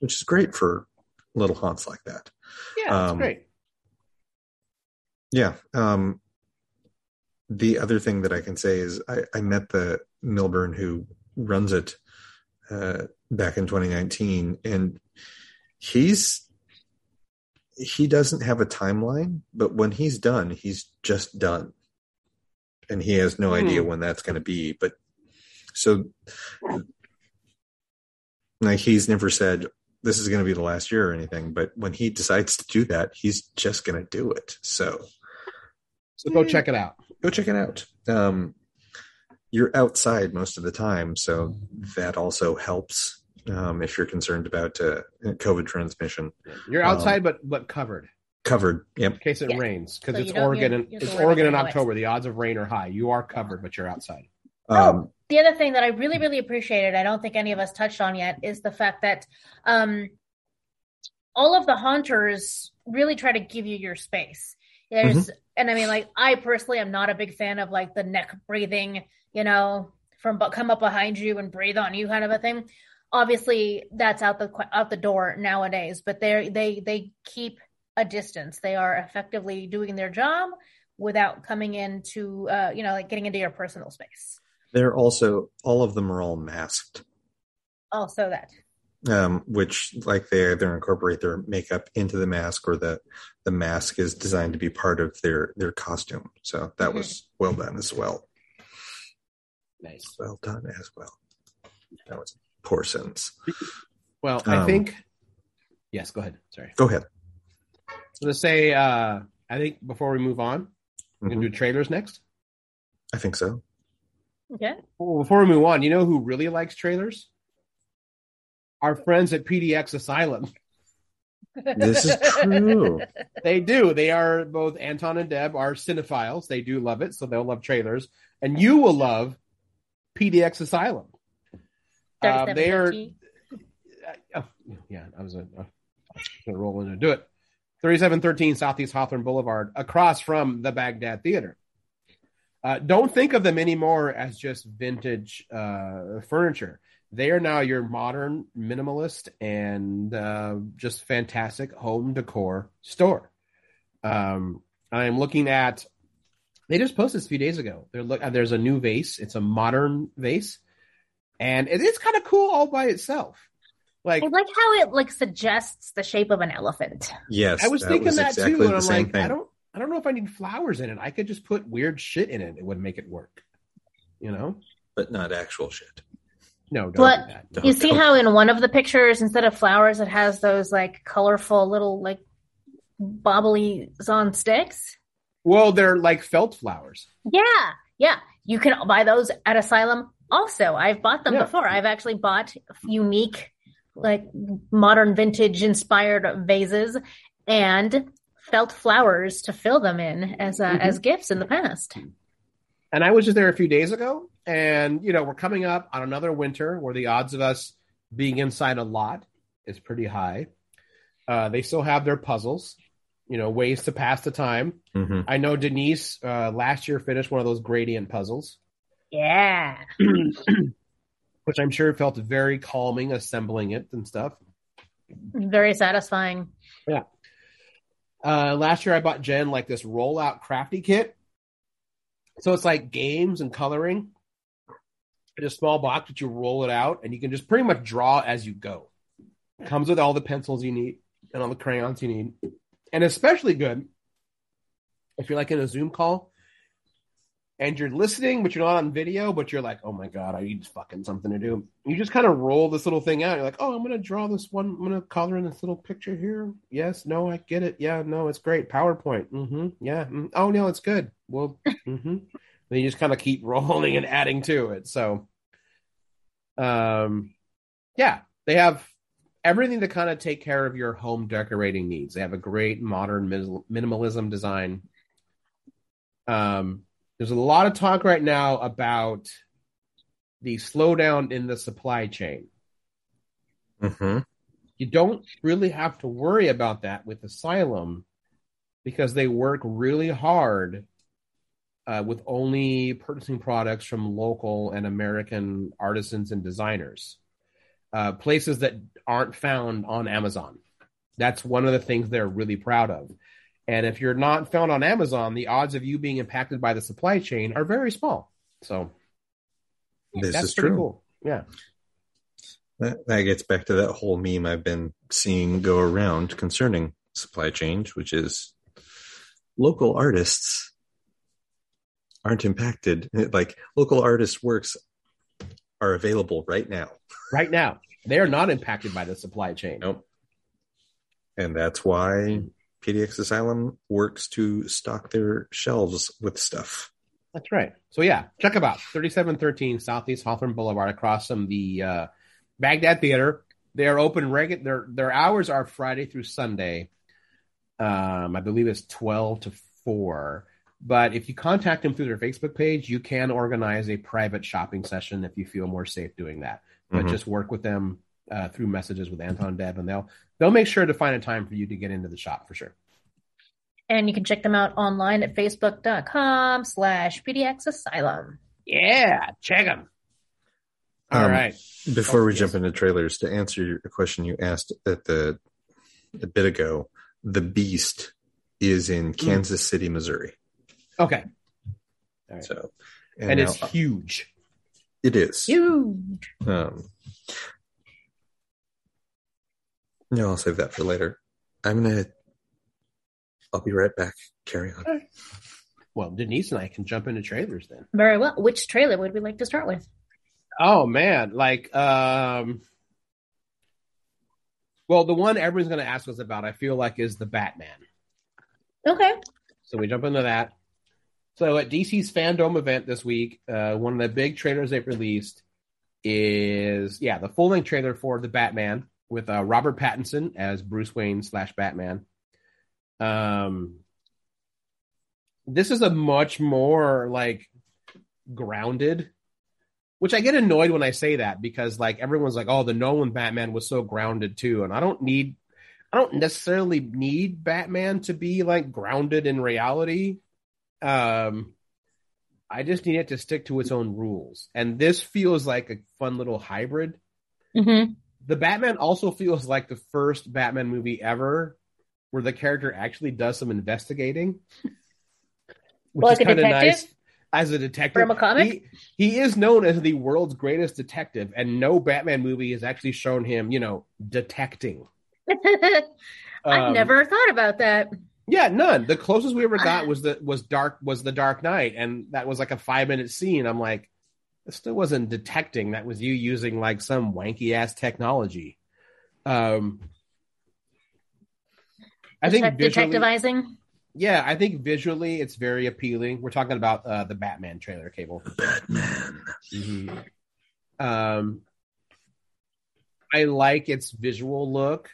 D: which is great for little haunts like that.
A: yeah,
D: um,
A: great.
D: Yeah. Um, the other thing that I can say is I, I met the Milburn who runs it uh, back in 2019, and he's he doesn't have a timeline, but when he's done, he's just done, and he has no
A: Hmm.
D: idea when that's going to be. But so, like, he's never said this is going to be the last year or anything. But when he decides to do that, he's just going to do it. So
A: So go check it out.
D: go check it out. Um, you're outside most of the time, so that also helps. Um, if you're concerned about uh, COVID transmission.
A: You're outside, but but covered
D: Covered. Yep.
A: in case it
C: Yeah.
A: rains because
C: So
A: it's Oregon and
C: you have to
A: it's Oregon in. October. The odds of rain are high. You are covered, but you're outside.
D: Um,
C: the other thing that I really, really appreciated, I don't think any of us touched on yet, is the fact that um, all of the haunters really try to give you your space. There's, and I mean, like, I personally am not a big fan of like the neck breathing, you know, from but come up behind you and breathe on you kind of a thing. Obviously, that's out the out the door nowadays. But they they they keep a distance. They are effectively doing their job without coming into, uh, you know, like getting into your personal space.
D: they're also all of them are all masked,
C: Also, that.
D: um, which like they either incorporate their makeup into the mask or the the mask is designed to be part of their their costume. So that
C: Mhm.
D: was well done as well.
A: Nice.
D: Well done as well. That was a poor sentence.
A: Well, I
D: Um,
A: think. Yes, go ahead. Sorry.
D: Go ahead.
A: So to say, uh, I think before we move on, we're gonna
D: Mhm.
A: do trailers next.
D: I think so.
C: Okay.
A: Well, before we move on, you know who really likes trailers? Our friends at PDX Asylum.
D: This is true.
A: They do. They are both Anton and Deb are cinephiles. They do love it, so they'll love trailers, and you will love PDX Asylum. Uh, they are. uh, yeah, I was, uh, I was gonna roll in and do it. Thirty-seven thirteen Southeast Hawthorne Boulevard, across from the Baghdad Theater. Uh, don't think of them anymore as just vintage uh, furniture. They are now your modern, minimalist, and uh, just fantastic home decor store. Um, I'm looking at. They just posted this a few days ago. They're look. uh, There's a new vase. It's a modern vase, and it is kind of cool all by itself. Like
C: I like how it like suggests the shape of an elephant.
D: Yes,
A: I was thinking that
D: exactly
A: too, and I'm like,
D: thing.
A: I don't, I don't know if I need flowers in it. I could just put weird shit in it; it would make it work. You know?
D: but not actual shit.
A: No, don't
C: But-
A: do that.
D: Don't-
C: You see
D: don't-
C: how in one of the pictures, instead of flowers, it has those like colorful little like bobblies on sticks?
A: Well, they're like felt flowers.
C: Yeah, yeah. You can buy those at Asylum. Also, I've bought them
A: Yeah.
C: before. I've actually bought unique, like modern vintage inspired vases and felt flowers to fill them in as uh,
A: Mhm.
C: as gifts in the past.
A: And I was just there a few days ago, and you know, we're coming up on another winter where the odds of us being inside a lot is pretty high. Uh, they still have their puzzles, you know, ways to pass the time.
D: Mhm.
A: I know Denise uh, last year finished one of those gradient puzzles.
C: Yeah.
A: which I'm sure felt very calming assembling it and stuff.
C: Very satisfying. Yeah.
A: Uh, last year I bought Jen like this rollout crafty kit. So it's like games and coloring in a small box that you roll it out and you can just pretty much draw as you go. Comes with all the pencils you need and all the crayons you need. And especially good if you're like in a Zoom call and you're listening, but you're not on video, but you're like, oh my God, I need fucking something to do. You just kind of roll this little thing out. You're like, oh, I'm going to draw this one. I'm going to color in this little picture here. Yes, no, I get it. Yeah, no, it's great. PowerPoint. Mm-hmm. Yeah. mm, Oh, no, it's good. Well, mm-hmm. Then you just kind of keep rolling and adding to it. So, um, yeah, they have everything to kind of take care of your home decorating needs. They have a great modern minimalism design. Um, there's a lot of talk right now about the slowdown in the supply chain.
D: Mhm.
A: You don't really have to worry about that with Asylum because they work really hard uh, with only purchasing products from local and American artisans and designers, uh, places that aren't found on Amazon. That's one of the things they're really proud of. And if you're not found on Amazon, the odds of you being impacted by the supply chain are very small. So
D: This is true.
A: cool. Yeah.
D: That, that gets back to that whole meme I've been seeing go around concerning supply change, which is local artists aren't impacted. Like local artists' works are available right now.
A: Right now, they are not impacted by the supply chain.
D: Nope. And that's why PDX Asylum works to stock their shelves with stuff.
A: That's right. So yeah, check them out. Thirty-seven thirteen Southeast Hawthorne Boulevard, across from the uh, Baghdad Theater. They are open regular. Their their hours are Friday through Sunday. Um, I believe it's twelve to four. But if you contact them through their Facebook page, you can organize a private shopping session if you feel more safe doing that. But
D: Mhm.
A: just work with them uh, through messages with Anton Deb, and they'll they'll make sure to find a time for you to get into the shop for sure.
C: And you can check them out online at facebook.com slash PDX Asylum.
A: Yeah, check them. All
D: Um,
A: right.
D: Before
A: Oh,
D: we
A: yes.
D: jump into trailers, to answer your- a question you asked at the a bit ago, the Beast is in Kansas City, Missouri.
A: Okay. All right.
D: So,
A: And,
D: now-
A: it's huge.
D: it is.
C: Huge.
D: Um, no, I'll save that for later. I'm gonna. I'll be right back. Carry on.
A: Well, Denise and I can jump into trailers then.
C: Very well. Which trailer would we like to start with?
A: Oh man, like um well, the one everyone's going to ask us about, I feel like, is the Batman.
C: Okay.
A: So we jump into that. So at DC's FanDome event this week, uh, one of the big trailers they've released is yeah the full length trailer for the Batman with uh, Robert Pattinson as Bruce Wayne slash Batman. Um, this is a much more like grounded, which I get annoyed when I say that because like everyone's like, oh, the Nolan Batman was so grounded too, and I don't need I don't necessarily need Batman to be like grounded in reality. Um, I just need it to stick to its own rules. And this feels like a fun little hybrid.
C: Mm-hmm.
A: The Batman also feels like the first Batman movie ever where the character actually does some investigating. Which
C: Like a
A: kinda
C: nice.
A: As a detective.
C: From a comic?
A: He, he is known as the world's greatest detective, and no Batman movie has actually shown him, you know, detecting.
C: I've
A: Um,
C: never thought about that.
A: Yeah, none. The closest we ever got was the was dark was the Dark Knight, and that was like a five minute scene. I'm like, it still wasn't detecting. That was you using like some wanky ass technology. Um, I think
C: Detec- detectivizing.
A: yeah, I think visually it's very appealing. We're talking about uh, the Batman trailer, Cable.
D: Batman.
A: Mhm. Um, I like its visual look.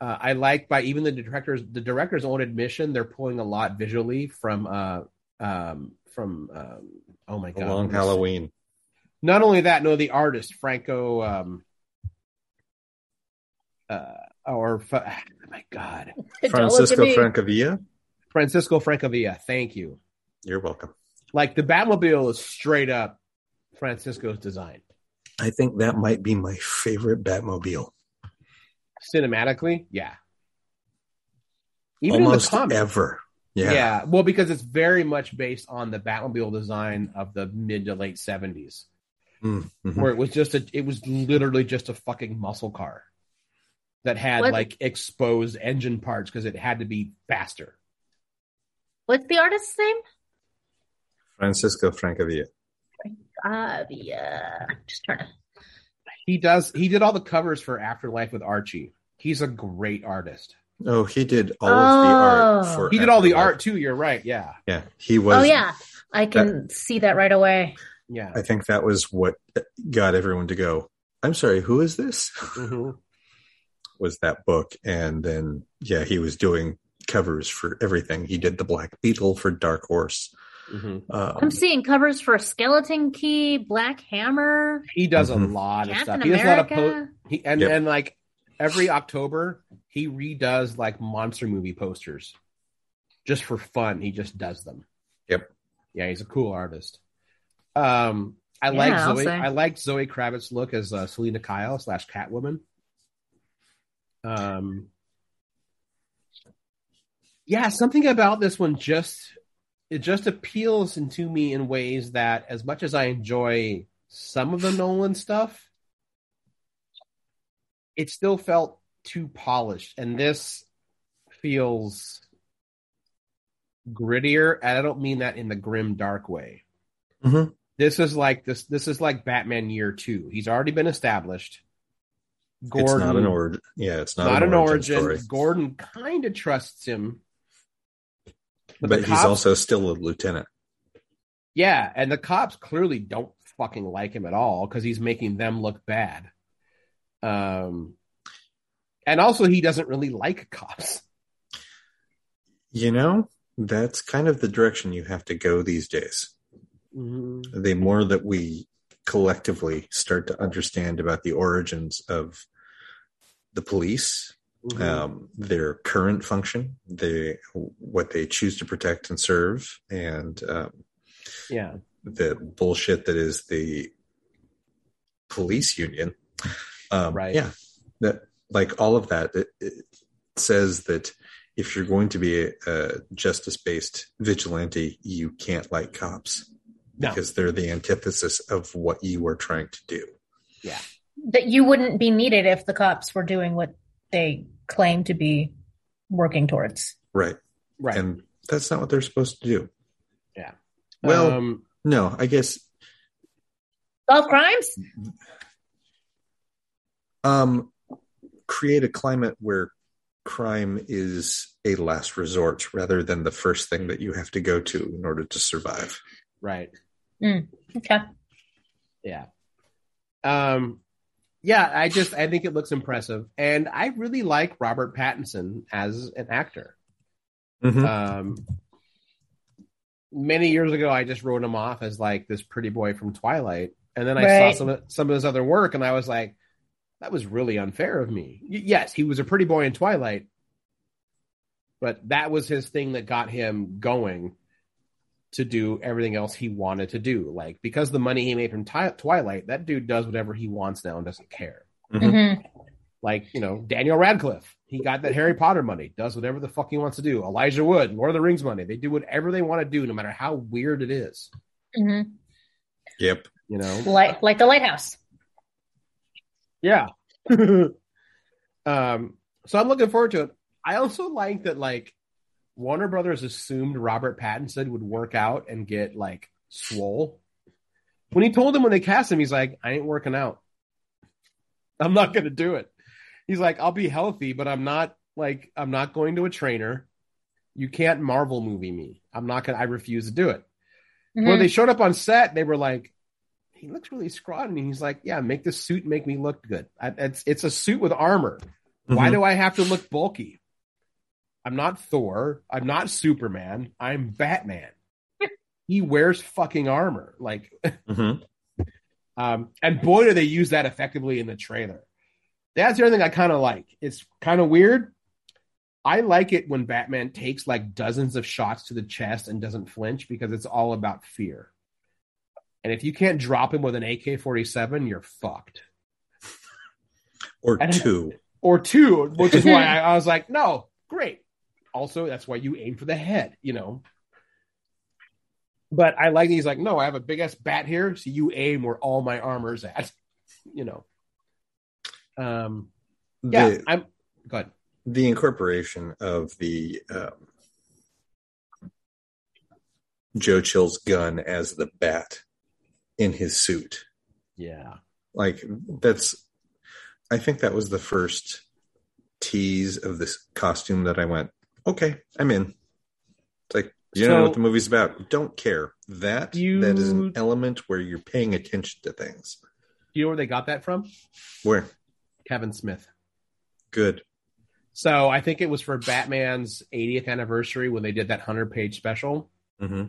A: Uh, I like by even the directors, the director's own admission, they're pulling a lot visually from uh, um, from um, oh my
D: A
A: god,
D: long Halloween.
A: Not only that, no, the artist Franco, um, uh, or oh my god,
C: Don't look at
D: Francisco. Francavilla.
A: Francisco Francavilla. Thank you.
D: You're welcome.
A: Like the Batmobile is straight up Francisco's design.
D: I think that might be my favorite Batmobile.
A: cinematically, yeah. Even
D: Almost
A: in the comic,
D: ever.
A: yeah.
D: Yeah.
A: Well, because it's very much based on the Batmobile design of the mid to late 70s
D: Mm, mhm.
A: where it was just a, it was literally just a fucking muscle car that had
C: What?
A: like exposed engine parts because it had to be faster.
C: What's the artist's name?
D: Francisco Francavilla.
C: Uh, yeah. Just trying to.
A: He does. He did all the covers for Afterlife with Archie. He's a great artist.
D: Oh, he did all of the art
C: Oh.
D: for.
A: He did all the art too. You're right. Yeah,
D: Yeah, he was.
C: Oh yeah, I can see that right away.
A: Yeah.
D: I think that was what got everyone to go. I'm sorry, who is this?
A: Mhm.
D: was that book, and then yeah, he was doing covers for everything. He did the Black Beetle for Dark Horse.
A: Mhm.
D: Um,
C: I'm seeing covers for Skeleton Key, Black Hammer,
A: He does
D: Mhm.
A: a lot of
C: Captain
A: stuff. He does a lot of po- He and
D: Yep.
A: and like every October he redoes like monster movie posters just for fun. He just does them.
D: Yep.
A: Yeah, he's a cool artist. Um, I
C: Yeah,
A: like
C: I'll
A: Zoe.
C: say.
A: I like Zoe Kravitz's look as uh, Selina Kyle slash Catwoman. Um, yeah, something about this one just it just appeals into me in ways that, as much as I enjoy some of the Nolan stuff, it still felt too polished, and this feels grittier. And I don't mean that in the grim, dark way.
D: Mhm.
A: This is like this. This is like Batman Year Two. He's already been established. Gordon,
D: it's not an origin. Yeah, it's not,
A: not, an origin. Gordon kind of trusts him,
D: But,
A: the
D: he's
A: cops-
D: also still a lieutenant.
A: Yeah, and the cops clearly don't fucking like him at all because he's making them look bad. Um, and also he doesn't really like cops.
D: You know, that's kind of the direction you have to go these days.
A: Mm-hmm.
D: The more that we collectively start to understand about the origins of the police,
A: Mm-hmm.
D: um, their current function, they what they choose to protect and serve, and um,
A: yeah.
D: the bullshit that is the police union. Um,
A: Right.
D: Yeah. That like all of that it, it says that if you're going to be a, a justice based vigilante, you can't like cops
A: No.
D: because they're the antithesis of what you were trying to do. Yeah.
C: That you wouldn't be needed if the cops were doing what they claim to be working towards.
D: Right.
A: Right.
D: And that's not what they're supposed to do.
A: Yeah.
D: Well,
A: um,
D: no, I guess
C: Solve crimes?
D: um create a climate where crime is a last resort rather than the first thing that you have to go to in order to survive.
A: right.
C: Okay.
A: Yeah. Um, yeah, I just I think it looks impressive, and I really like Robert Pattinson as an actor. Um, many years ago, I just wrote him off as like this pretty boy from Twilight, and then I
C: Right.
A: saw some of, some of his other work, and I was like, that was really unfair of me. Y- yes, he was a pretty boy in Twilight, but that was his thing that got him going to do everything else he wanted to do. Like because the money he made from Ti- Twilight, that dude does whatever he wants now and doesn't care.
C: hmm
A: Like you know Daniel Radcliffe, he got that Harry Potter money, does whatever the fuck he wants to do. Elijah Wood, Lord of the Rings money, they do whatever they want to do, no matter how weird it is.
C: hmm
D: Yep.
A: You know,
C: Like like the lighthouse.
A: Yeah. um, so I'm looking forward to it. I also like that like Warner Brothers assumed Robert Pattinson would work out and get like swole. When he told them when they cast him, he's like, I ain't working out. I'm not gonna do it. He's like, I'll be healthy, but I'm not like I'm not going to a trainer. You can't Marvel movie me. I'm not gonna I refuse to do it.
C: Mhm.
A: When they showed up on set, they were like, "He looks really scrawny." And he's like, "Yeah, make the suit make me look good. I, it's it's a suit with armor. Why
D: Mhm.
A: do I have to look bulky? I'm not Thor. I'm not Superman. I'm Batman. he wears fucking armor. Like,
D: Mhm.
A: um, and boy, do they use that effectively in the trailer. That's the other thing I kind of like. It's kind of weird. I like it when Batman takes like dozens of shots to the chest and doesn't flinch because it's all about fear. And if you can't drop him with an AK 47, you're fucked.
D: Or
A: I
D: two.
A: Or two, which is why I, I was like, no, great. Also, that's why you aim for the head, you know. But I like he's like, no, I have a big ass bat here, so you aim where all my armor's at, you know. Um, yeah,
D: The,
A: I'm good.
D: the incorporation of the um, Joe Chill's gun as the bat in his suit.
A: Yeah,
D: Like that's I think that was the first tease of this costume that I went, okay, I'm in. It's like you don't know what the movie's about. Don't care. That
A: You-
D: that is an element where you're paying attention to things.
A: do you know where they got that from?
D: Where
A: Kevin Smith.
D: good.
A: So I think it was for Batman's 80th anniversary when they did that 100 page special.
D: hmm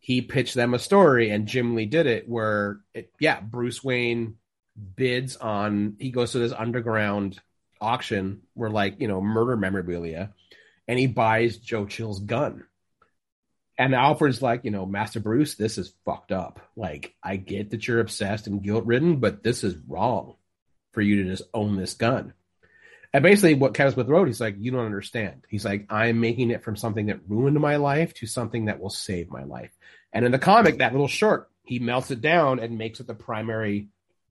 A: He pitched them a story, and Jim Lee did it where, it, yeah, Bruce Wayne bids on, he goes to this underground auction where, like, you know, murder memorabilia, and he buys Joe Chill's gun. And Alfred's like, you know, Master Bruce, this is fucked up. Like, I get that you're obsessed and guilt ridden, but this is wrong for you to just own this gun. And basically, what Kevin Smith wrote, he's like, you don't understand. He's like, I'm making it from something that ruined my life to something that will save my life. And in the comic, that little short, he melts it down and makes it the primary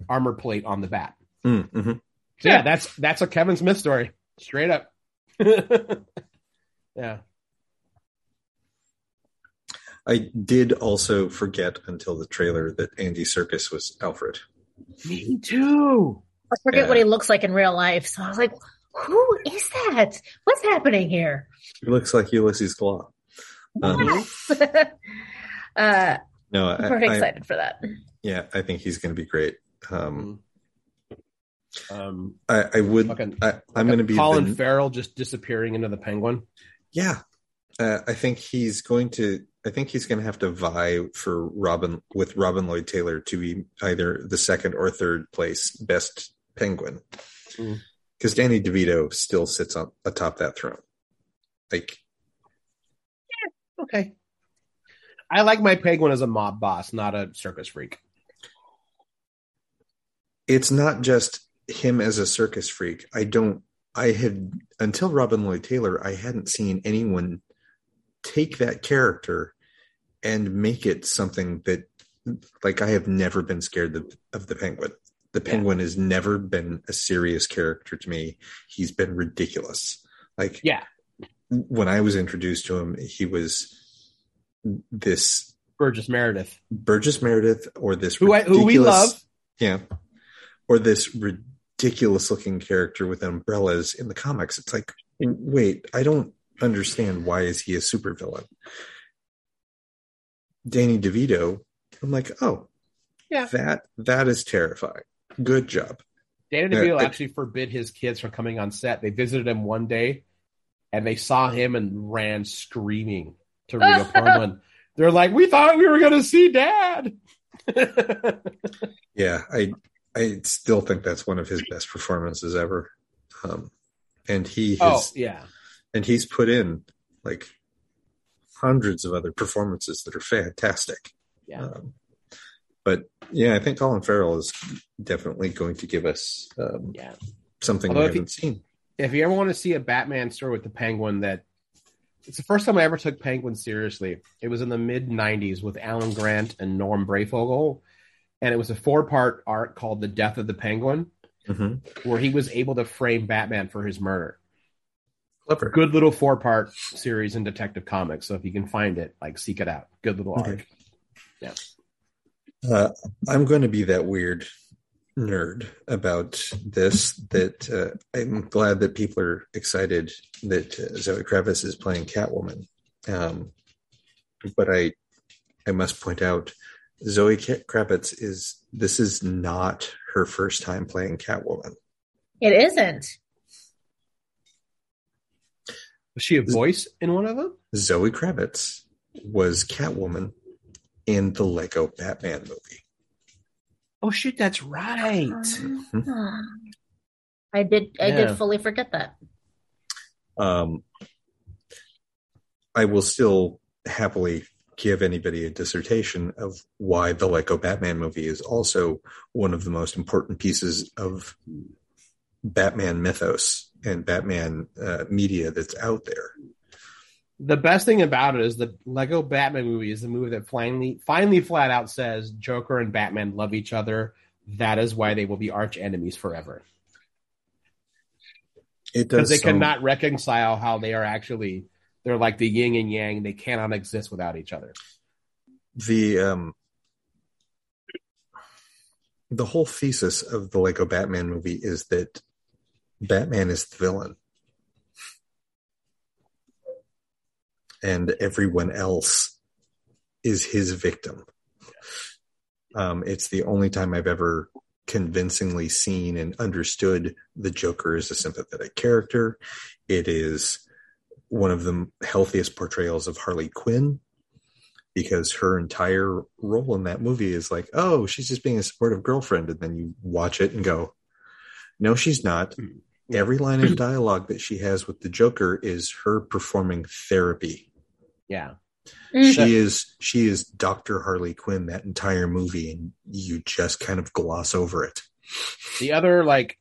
A: armor plate on the bat.
D: Mm-hmm.
A: So yeah, that's that's a Kevin Smith story, straight up. yeah.
D: I did also forget until the trailer that Andy Serkis was Alfred.
A: Me too.
C: I forget
D: Yeah.
C: what he looks like in real life. So I was like, who is that? What's happening here?
D: He looks like Ulysses Klaue. Um,
C: uh,
D: no,
C: I'm
D: I,
C: very
D: I-
C: excited for that.
D: yeah, I think he's going to be great. Um,
A: Um,
D: I, I would.
A: Fucking-
D: I, I'm going to be
A: Colin
D: the,
A: Farrell just disappearing into the Penguin.
D: Yeah, uh, I think he's going to. I think he's going to have to vie for Robin with Robin Lord Taylor to be either the second or third place best Penguin,
A: Mm.
D: because Danny DeVito still sits on atop that throne. Like,
A: Okay. I like my Penguin as a mob boss, not a circus freak.
D: it's not just him as a circus freak. I don't. I had until Robin Lord Taylor. I hadn't seen anyone take that character and make it something that, like, I have never been scared of, of the Penguin. The
A: Yeah.
D: Penguin has never been a serious character to me. He's been ridiculous. Like,
A: Yeah.
D: when I was introduced to him, he was this
A: Burgess Meredith,
D: Burgess Meredith or this
A: who I, who we love.
D: yeah. Or this ridiculous looking character with umbrellas in the comics. It's like, wait, I don't understand why is he a supervillain? Danny DeVito, I'm like, oh,
A: Yeah.
D: that that is terrifying. Good job.
A: Danny DeVito
D: I-
A: actually forbid his kids from coming on set. They visited him one day, and they saw him and ran screaming to Rhea Perlman. They're like, "We thought we were going to see Dad."
D: Yeah, I I still think that's one of his best performances ever. Um, and he has,
A: oh
D: has
A: yeah,
D: and he's put in like hundreds of other performances that are fantastic.
A: yeah.
D: Um, but yeah, I think Colin Farrell is definitely going to give us um,
A: Yeah.
D: something
A: Although
D: we
A: if
D: haven't seen.
A: if you ever want to see a Batman story with the Penguin, that it's the first time I ever took Penguin seriously. It was in the mid '90s with Alan Grant and Norm Breyfogle, and it was a four-part arc called "The Death of the Penguin,"
D: Mhm.
A: where he was able to frame Batman for his murder.
D: Clever.
A: Good little four-part series in Detective Comics. So if you can find it, like seek it out. Good little
D: Okay.
A: arc.
D: Uh, I'm going to be that weird nerd about this. That uh, I'm glad that people are excited that uh, Zoe Kravitz is playing Catwoman. Um, but I, I must point out, Zoe Ka- Kravitz is this is not her first time playing Catwoman.
C: It isn't.
A: Was she a voice in one of them?
D: Zoe Kravitz was Catwoman in the Lego Batman movie.
A: Oh shoot, that's right.
C: I did. I
A: Yeah.
C: did fully forget that.
D: Um, I will still happily give anybody a dissertation of why the Lego Batman movie is also one of the most important pieces of Batman mythos and Batman uh, media that's out there.
A: The best thing about it is the Lego Batman movie is the movie that finally, finally, flat out says Joker and Batman love each other. That is why they will be arch enemies forever
D: It does because
A: they
D: so-
A: cannot reconcile how they are actually. They're like the yin and yang. They cannot exist without each other.
D: the um the whole thesis of the Lego Batman movie is that Batman is the villain and everyone else is his victim. Um, it's the only time I've ever convincingly seen and understood the Joker as a sympathetic character. It is one of the healthiest portrayals of Harley Quinn because her entire role in that movie is like, oh, she's just being a supportive girlfriend. And then you watch it and go, no, she's not. Every line of dialogue that she has with the Joker is her performing therapy.
A: Yeah,
C: Mm.
D: She is she is Dr. Harley Quinn that entire movie, and you just kind of gloss over it.
A: the other like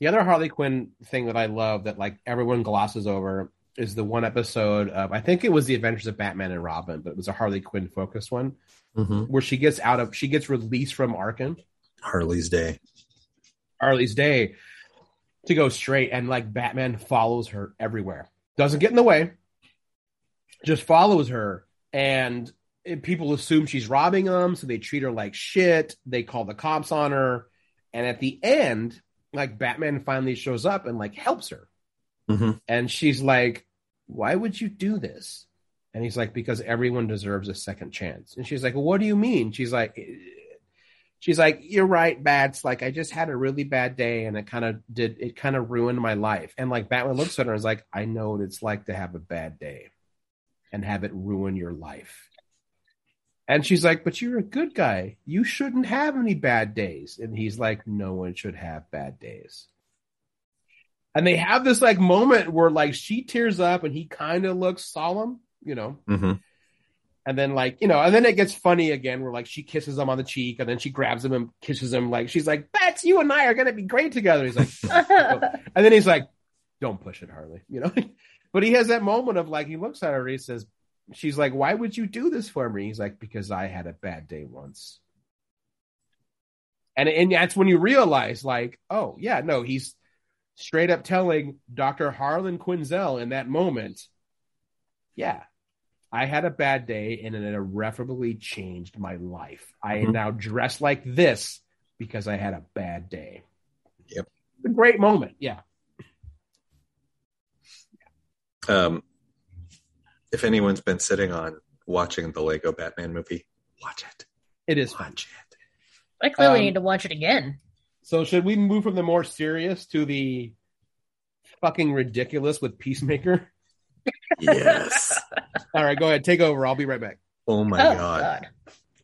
A: the other Harley Quinn thing that I love that like everyone glosses over is the one episode of I think it was the Adventures of Batman and Robin, but it was a Harley Quinn focused one mm-hmm. where she gets out of she gets released from Arkham
D: Harley's Day.
A: Harley's Day to go straight, and like Batman follows her everywhere. Doesn't get in the way, just follows her, and it- people assume she's robbing them, so they treat her like shit. They call the cops on her, and at the end, like Batman finally shows up and like helps her,
D: Mhm.
A: and she's like, "Why would you do this?" And he's like, "Because everyone deserves a second chance." And she's like, well, "What do you mean?" She's like she's like, "You're right, Bats. Like, I just had a really bad day, and it kind of did. It kind of ruined my life." And like Batman looks at her and is like, "I know what it's like to have a bad day, and have it ruin your life." And she's like, "But you're a good guy. You shouldn't have any bad days." And he's like, "No one should have bad days." And they have this like moment where like she tears up and he kind of looks solemn, you know.
D: hmm
A: And then like, you know, and then it gets funny again where like she kisses him on the cheek and then she grabs him and kisses him like she's like, Bats, you and I are gonna be great together. He's like, and then he's like, Don't push it, Harley, you know? but he has that moment of like he looks at her and he says, She's like, Why would you do this for me? He's like, Because I had a bad day once. And and that's when you realize, like, oh yeah, no, he's straight up telling Dr. Harleen Quinzel in that moment, yeah, I had a bad day and it irreparably changed my life. I am
D: Mhm.
A: now dressed like this because I had a bad day.
D: Yep.
A: It's a great moment. Yeah.
D: Um, if anyone's been sitting on watching the Lego Batman movie, watch it.
A: It is fun.
D: Watch it.
C: I clearly
A: Um,
C: need to watch it again.
A: So should we move from the more serious to the fucking ridiculous with Peacemaker?
D: Yes.
A: All right, go ahead. Take over. I'll be right back.
D: oh my
C: oh
D: god.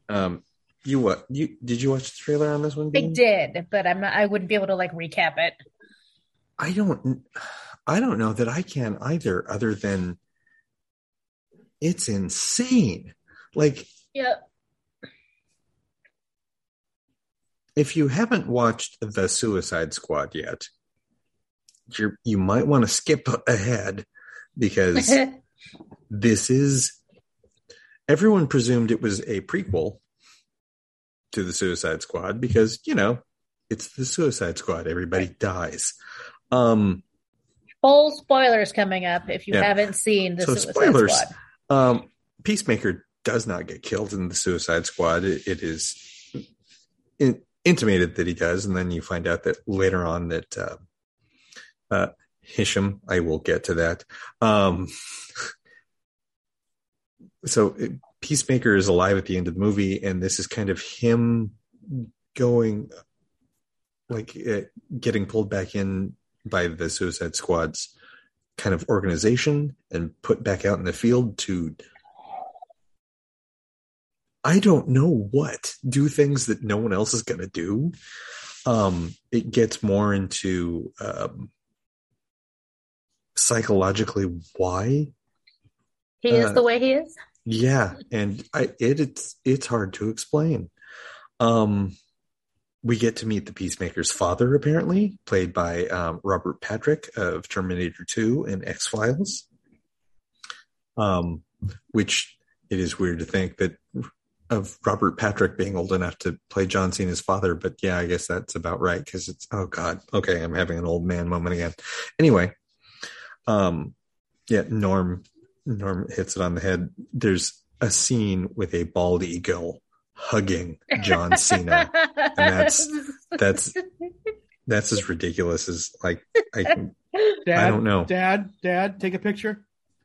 C: God.
D: Um, you what? You did you watch the trailer on this one?
C: I did, but I'm not. I wouldn't be able to like recap it.
D: I don't. I don't know that I can either. Other than it's insane. Like
C: Yep.
D: if you haven't watched the Suicide Squad yet, you you might want to skip ahead because this is everyone presumed it was a prequel to the Suicide Squad because you know it's the Suicide Squad. Everybody dies. Um,
C: Full spoilers coming up if you
D: Yeah.
C: haven't seen the
D: So
C: Suicide
D: spoilers.
C: Squad.
D: Um, Peacemaker does not get killed in the Suicide Squad. It, it is in, intimated that he does, and then you find out that later on that uh, uh, Hisham. I will get to that. Um, so Peacemaker is alive at the end of the movie, and this is kind of him going, like, uh, getting pulled back in by the Suicide Squad's kind of organization and put back out in the field to I don't know what do things that no one else is going to do. Um, it gets more into um, psychologically why
C: He is
D: Uh,
C: the way he is.
D: yeah, and I it, it's it's hard to explain. Um, we get to meet the Peacemaker's father, apparently played by um, Robert Patrick of Terminator Two and X Files. Um, which it is weird to think that of Robert Patrick being old enough to play John Cena's father, but yeah, I guess that's about right because it's oh god, okay, I'm having an old man moment again. Anyway, um, yeah, Norm Norm hits it on the head. There's a scene with a bald eagle hugging John Cena. and that's- That's that's as ridiculous as like I
A: Dad,
D: I don't know.
A: Dad, Dad, take a picture.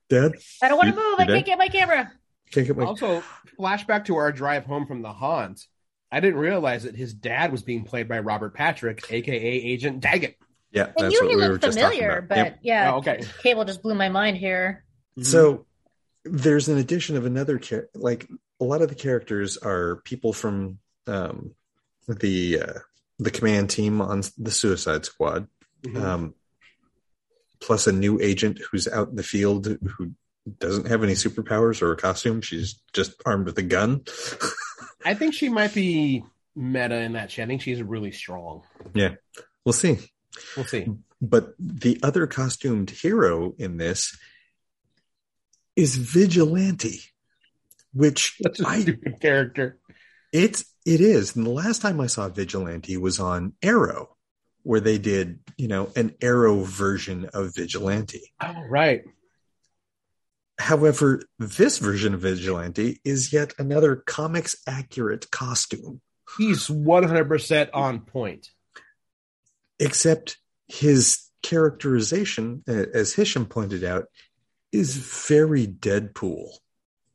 D: Dad
C: I don't want to
D: You-
C: move. I can't get my camera.
D: can't get my
A: Also, flashback to our drive home from the haunt. I didn't realize that his dad was being played by Robert Patrick, aka Agent Doggett.
D: yeah.
C: I
D: That's
C: knew
D: what
C: he
D: we were
C: looked
D: just talking
C: familiar,
D: about.
C: but
D: Yep.
C: yeah,
A: Oh, okay.
C: Cable just blew my mind here.
D: So there's an addition of another char- like a lot of the characters are people from um, the uh, the command team on the Suicide Squad,
A: Mhm.
D: um, plus a new agent who's out in the field who doesn't have any superpowers or a costume. She's just armed with a gun.
A: I think she might be meta in that. She, I think she's really strong.
D: Yeah, we'll see.
A: We'll see.
D: But the other costumed hero in this is Vigilante, which
A: That's a
D: I
A: stupid character.
D: It's it is. And the last time I saw Vigilante was on Arrow, where they did, you know, an Arrow version of Vigilante.
A: Oh, right.
D: However, this version of Vigilante is yet another comics accurate costume,
A: He's 100% on point.
D: except his characterization, as Hisham pointed out, is very Deadpool.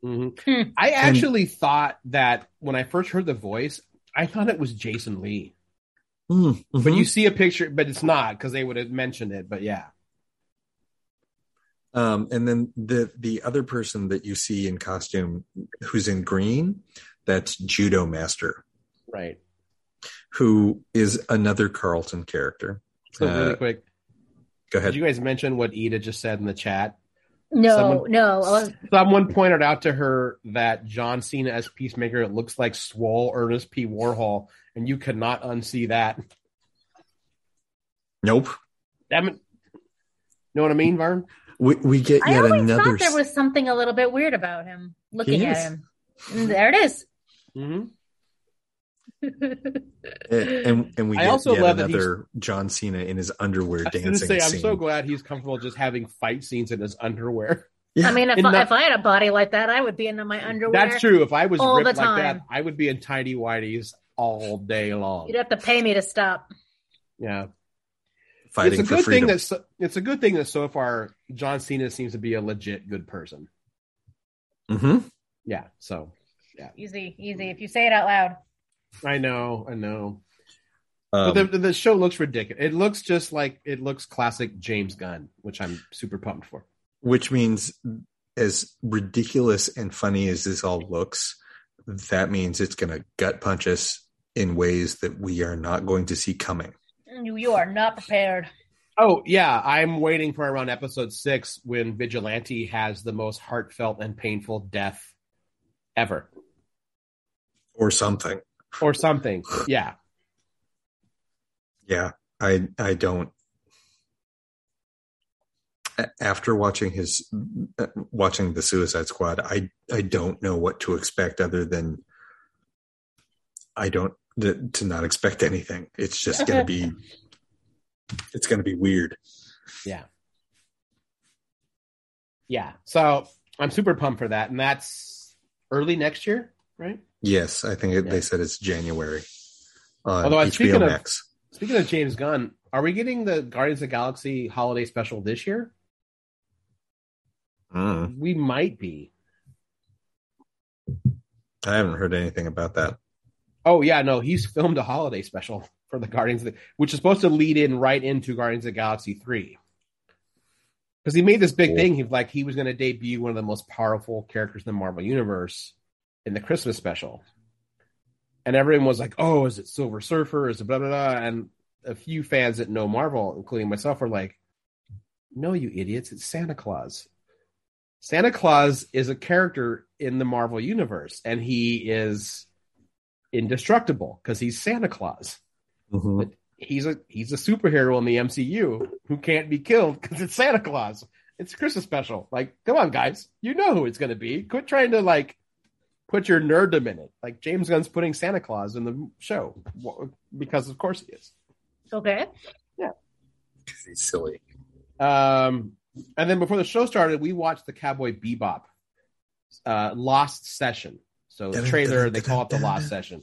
A: Mhm.
C: Hmm.
A: I actually thought that when I first heard the voice, I thought it was Jason Lee,
D: Mm,
A: but you see a picture, but it's not because they would have mentioned it. But yeah,
D: Um, and then the the other person that you see in costume who's in green, that's Judo Master,
A: right.
D: who is another Charlton character.
A: So really
D: Uh,
A: quick,
D: Go ahead.
A: did you guys mention what Ida just said in the chat?
C: No,
A: Someone-
C: no.
A: Someone pointed out to her that John Cena as Peacemaker looks like swole Ernest P. Worrell, and you cannot unsee that.
D: Nope.
A: Damn it. Know what I mean, Vern?
D: We we get yet
C: I
D: yet
C: always
D: another.
C: thought there was something a little bit weird about him. Looking at him, And there it is.
A: Mm-hmm.
D: And and we
A: I
D: get
A: also
D: yet
A: love that
D: another John Cena in his underwear
A: I
D: dancing
A: say, I'm so glad he's comfortable just having fight scenes in his underwear.
D: Yeah.
C: I mean, if
A: And
C: I,
A: not-
C: if I had a body like that, I would be in my underwear.
A: That's true. If I was ripped like that. I would be in tidy whities all day long.
C: You'd have to pay me to stop.
A: Yeah,
D: fighting
A: it's a
D: for
A: good
D: freedom.
A: thing that so, it's a good thing that so far John Cena seems to be a legit good person.
D: hmm
A: Yeah, so Yeah.
C: Easy, easy. If you say it out loud.
A: I know, I know.
D: Um,
A: but the, the show looks ridiculous. It looks just like it looks classic James Gunn, which I'm super pumped for.
D: which means as ridiculous and funny as this all looks, that means it's going to gut punch us in ways that we are not going to see coming.
C: You, you are not prepared.
A: Oh yeah, I'm waiting for around episode six when Vigilante has the most heartfelt and painful death ever,
D: Or something.
A: Or something. Yeah,
D: Yeah, I I don't. After watching his uh, watching the Suicide Squad, I I don't know what to expect other than I don't to not expect anything. It's just gonna be it's gonna be weird.
A: yeah, yeah. So I'm super pumped for that, and that's early next year, right?
D: Yes, I think it,
A: Yeah.
D: they said it's January on
A: Although, speaking
D: HBO
A: of- Speaking of James Gunn, are we getting the Guardians of the Galaxy holiday special this year?
D: Mm,
A: We might be.
D: I haven't heard anything about that.
A: Oh yeah, no, he's filmed a holiday special for the Guardians, of the, which is supposed to lead in right into Guardians of the Galaxy three. Because he made this big
D: Cool.
A: thing, he like he was going to debut one of the most powerful characters in the Marvel universe in the Christmas special, and everyone was like, "Oh, is it Silver Surfer? Is it blah blah blah?" And a few fans that know Marvel, including myself, were like, "No, you idiots! It's Santa Claus." Santa Claus is a character in the Marvel universe, and he is indestructible because he's Santa Claus.
D: Mhm.
A: He's a he's a superhero in the MCU who can't be killed because it's Santa Claus. It's a Christmas special. Like, come on, guys, you know who it's going to be. Quit trying to like put your nerddom in it. Like James Gunn's putting Santa Claus in the show because, of course, he is.
C: Okay. Yeah.
D: He's silly.
A: Um, and then before the show started, we watched the Cowboy Bebop uh, Lost Session. So the trailer, they call it the Lost Session.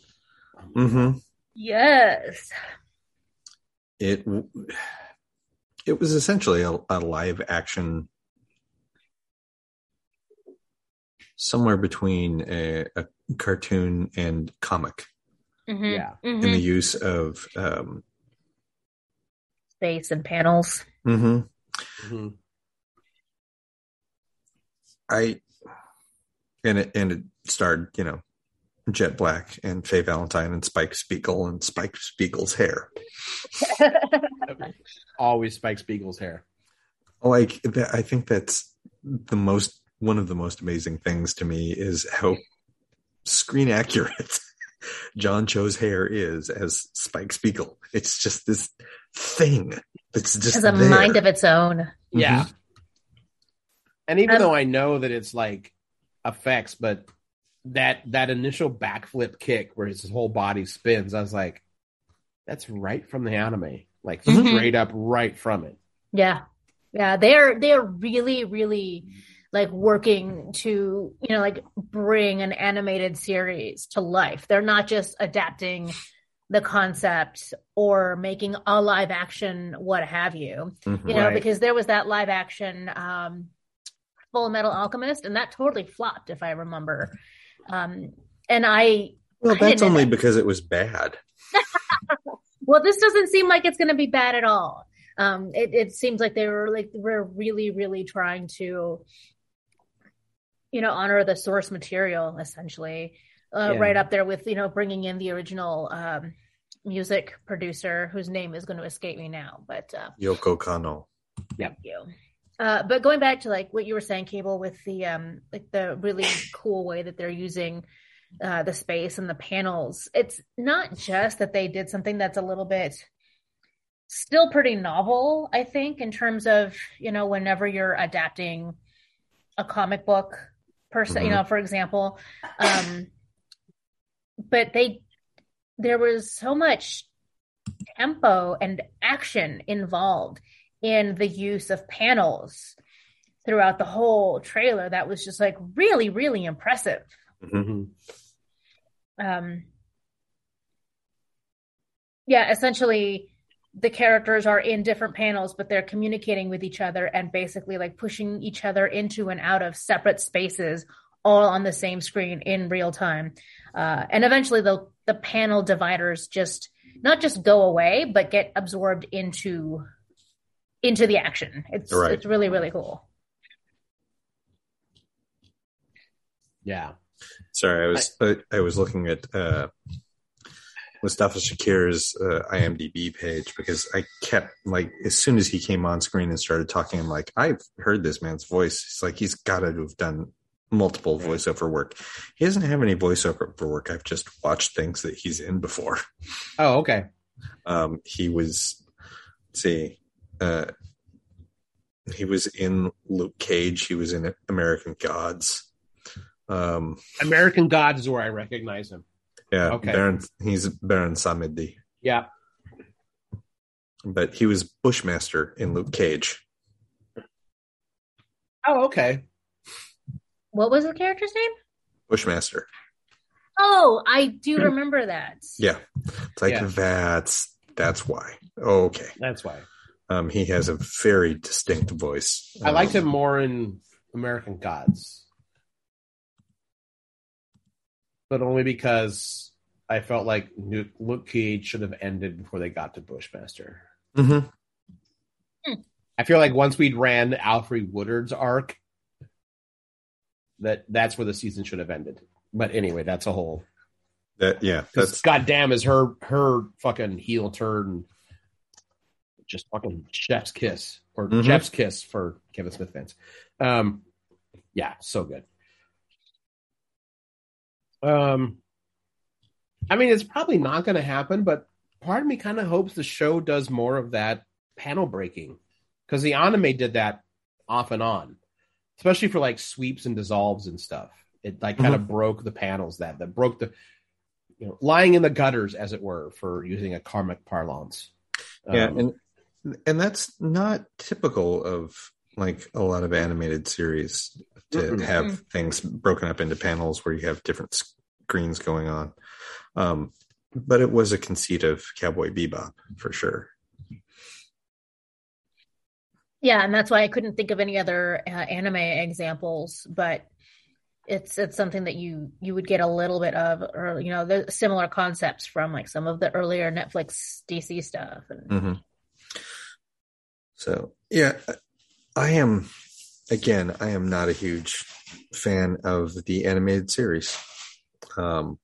D: Mm-hmm.
C: Yes.
D: It it was essentially a, a live action, somewhere between a, a cartoon and comic
C: Mhm.
A: Yeah.
C: Mhm.
D: in the use of. Um,
C: Space and panels.
D: mhm.
A: Mhm.
D: I and it and it starred you know Jet Black and Faye Valentine and Spike Spiegel and Spike Spiegel's hair.
A: Always Spike Spiegel's hair.
D: Like that, I think that's the most one of the most amazing things to me is how screen accurate John Cho's hair is as Spike Spiegel. It's just this thing that's just
C: Has a
D: there.
C: mind of its own.
A: Yeah. And even
C: Um,
A: though I know that it's like effects, but that that initial backflip kick where his whole body spins, I was like, that's right from the anime. Like
C: Mhm.
A: straight up right from it.
C: Yeah. Yeah. They're they're really, really like working to, you know, like bring an animated series to life. They're not just adapting the concept or making a live action, what have you.
D: Mhm.
C: You know,
A: Right.
C: because there was that live action um Full Metal Alchemist, and that totally flopped, if I remember. Um, and I
D: Well,
C: I
D: that's only because it was bad.
C: Well, this doesn't seem like it's going to be bad at all. Um, it, it seems like they were like we're really, really trying to, you know, honor the source material essentially, uh,
A: Yeah.
C: right up there with you know bringing in the original um, music producer whose name is going to escape me now, but uh,
D: Yoko Kanno.
C: Thank you. Uh, but going back to like what you were saying, Cable, with the um like the really cool way that they're using uh the space and the panels, it's not just that they did something that's a little bit still pretty novel, I think, in terms of, you know, whenever you're adapting a comic book per se, you know, for example. Um but they there was so much tempo and action involved in the use of panels throughout the whole trailer that was just like really really impressive
A: Mhm.
C: um yeah essentially the characters are in different panels but they're communicating with each other and basically like pushing each other into and out of separate spaces all on the same screen in real time uh, and eventually the the panel dividers just not just go away but get absorbed into into the action it's
D: Right.
C: it's really really cool
A: Yeah.
D: Sorry, I was I, I was looking at uh, Mustafa Shakir's uh, IMDb page because I kept like as soon as he came on screen and started talking, I'm like, I've heard this man's voice. It's like he's got to have done multiple voiceover work. He doesn't have any voiceover work. I've just watched things that he's in before.
A: Oh, okay.
D: Um, he was, let's see, uh, he was in Luke Cage. He was in American Gods. Um,
A: American Gods is where I recognize him.
D: Yeah,
A: Okay.
D: Baron. He's Baron Samedi,
A: Yeah.
D: but he was Bushmaster in Luke Cage.
A: Oh, okay.
C: what was the character's name
D: Bushmaster.
C: oh i do remember that
D: Yeah, it's like
A: Yeah.
D: that's that's why. Okay,
A: That's why.
D: um, he has a very distinct voice.
A: I liked
D: Um,
A: him more in American Gods. But only because I felt like Luke Luke Cage should have ended before they got to Bushmaster.
D: mhm.
A: I feel like once we'd ran Alfre Woodard's arc, that that's where the season should have ended. But anyway, that's a whole.
D: That yeah,
A: Because
D: that's
A: goddamn, is her her fucking heel turn just fucking chef's kiss or
D: Mhm.
A: chef's kiss for Kevin Smith fans. Um, yeah, so good. Um, I mean, it's probably not going to happen, but part of me kind of hopes the show does more of that panel breaking because the anime did that off and on, especially for like sweeps and dissolves and stuff. It like kind of broke the panels that that broke the you know lying in the gutters, as it were, for using a karmic parlance.
D: yeah,
A: Um,
D: and and that's not typical of like a lot of animated series to
A: Mm-mm.
D: have things broken up into panels where you have different screens going on. Um, but it was a conceit of Cowboy Bebop for sure.
C: Yeah, and that's why I couldn't think of any other uh, anime examples, but it's it's something that you you would get a little bit of, or you know, the similar concepts from like some of the earlier Netflix DC stuff. And
D: hmm So yeah, I am. Again, I am not a huge fan of the animated series, um,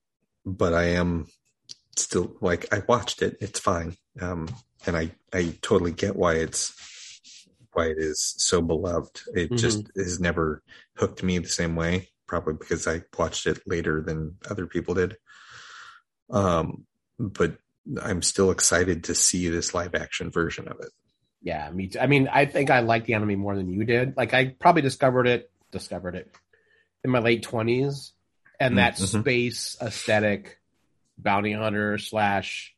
D: but I am still like I watched it. It's fine, um, and I I totally get why it's why it is so beloved. It
A: Mhm.
D: just has never hooked me the same way. Probably because I watched it later than other people did. Um, but I'm still excited to see this live action version of it.
A: Yeah, me too. I mean, I think I like the anime more than you did. Like, I probably discovered it, discovered it in my late twenties, and that
D: Mhm.
A: space aesthetic, bounty hunter slash,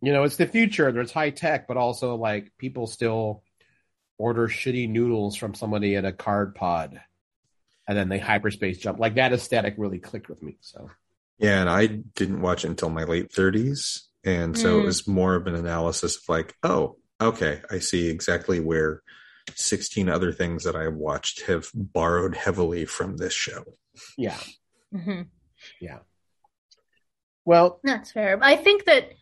A: you know, it's the future. There's high tech, but also like people still order shitty noodles from somebody at a card pod, and then they hyperspace jump. Like that aesthetic really clicked with me. So
D: Yeah, and I didn't watch it until my late 30s. And so it
C: Mm.
D: was more of an analysis of like, oh, okay, I see exactly where 16 other things that I watched have borrowed heavily from this show.
A: yeah,
C: Mhm. Yeah.
A: Well,
C: That's fair. I think that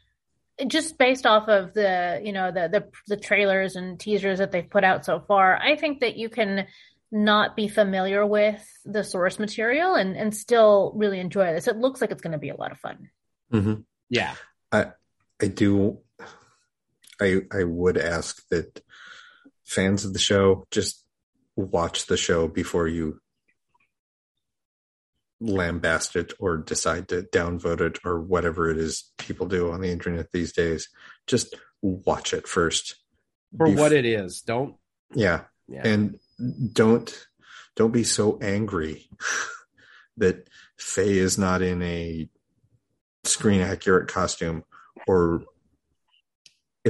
C: just based off of the you know the the the trailers and teasers that they've put out so far, I think that you can not be familiar with the source material and and still really enjoy this. It looks like it's going to be a lot of fun.
D: hmm
A: yeah.
D: I I do. I I would ask that fans of the show just watch the show before you lambast it or decide to downvote it or whatever it is people do on the internet these days. Just watch it first.
A: For
D: Bef-
A: what it is. Don't
D: Yeah,
A: yeah.
D: and don't don't be so angry that Faye is not in a screen accurate costume or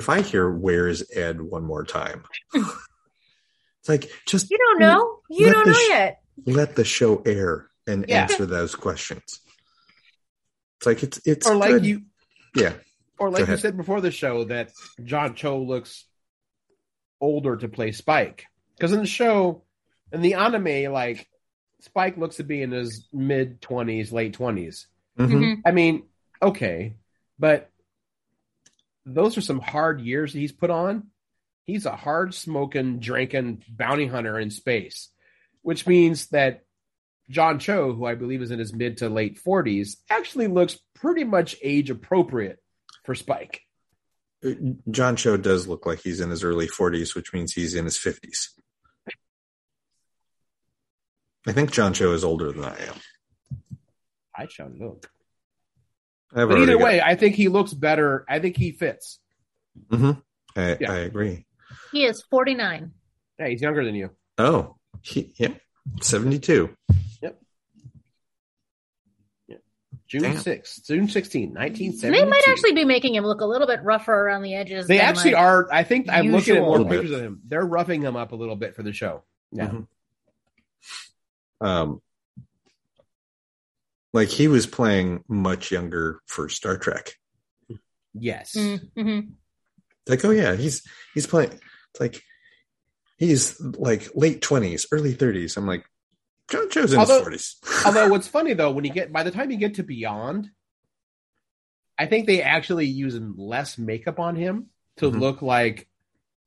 D: if I hear where is Ed one more time. it's like just
C: You don't know. You
D: Let
C: don't
D: the
C: know
D: sh-
C: yet.
D: let the show air and
A: Yeah.
D: answer those questions. It's like it's it's
A: or like
D: good.
A: you
D: yeah
A: or like you said before the show that John Cho looks older to play Spike. Because in the show, in the anime, like Spike looks to be in his mid twenties, late twenties.
D: Mhm.
C: Mhm.
A: I mean, okay, but those are some hard years that he's put on. He's a hard smoking, drinking bounty hunter in space, which means that John Cho, who I believe is in his mid to late forties, actually looks pretty much age appropriate for Spike.
D: Uh, John Cho does look like he's in his early 40s, which means he's in his 50s. I think John Cho is older than I am.
A: I shall look.
D: I've
A: But
D: already
A: either
D: got-
A: way, I think he looks better. I think he fits.
D: Mhm. I,
A: Yeah.
D: I agree.
C: He is 49.
A: Yeah, he's younger than you.
D: Oh, he, yeah, 72.
A: June
D: Damn.
A: 6th, June 16, 1972.
C: They might actually be making him look a little bit rougher around the edges.
A: They
C: than,
A: actually
C: like-
A: are. I think I'm looking at more
C: usual.
A: pictures of him. They're roughing him up a little bit for the show. Yeah.
D: Mhm. Um, like he was playing much younger for Star Trek.
A: Yes.
C: Mhm.
D: Like, oh yeah, he's he's playing. It's like he's like late twenties, early thirties. I'm like, John Cho's in
A: Although-
D: his forties.
A: Although what's funny though, when you get by the time you get to Beyond, I think they actually use less makeup on him to
D: Mhm.
A: look like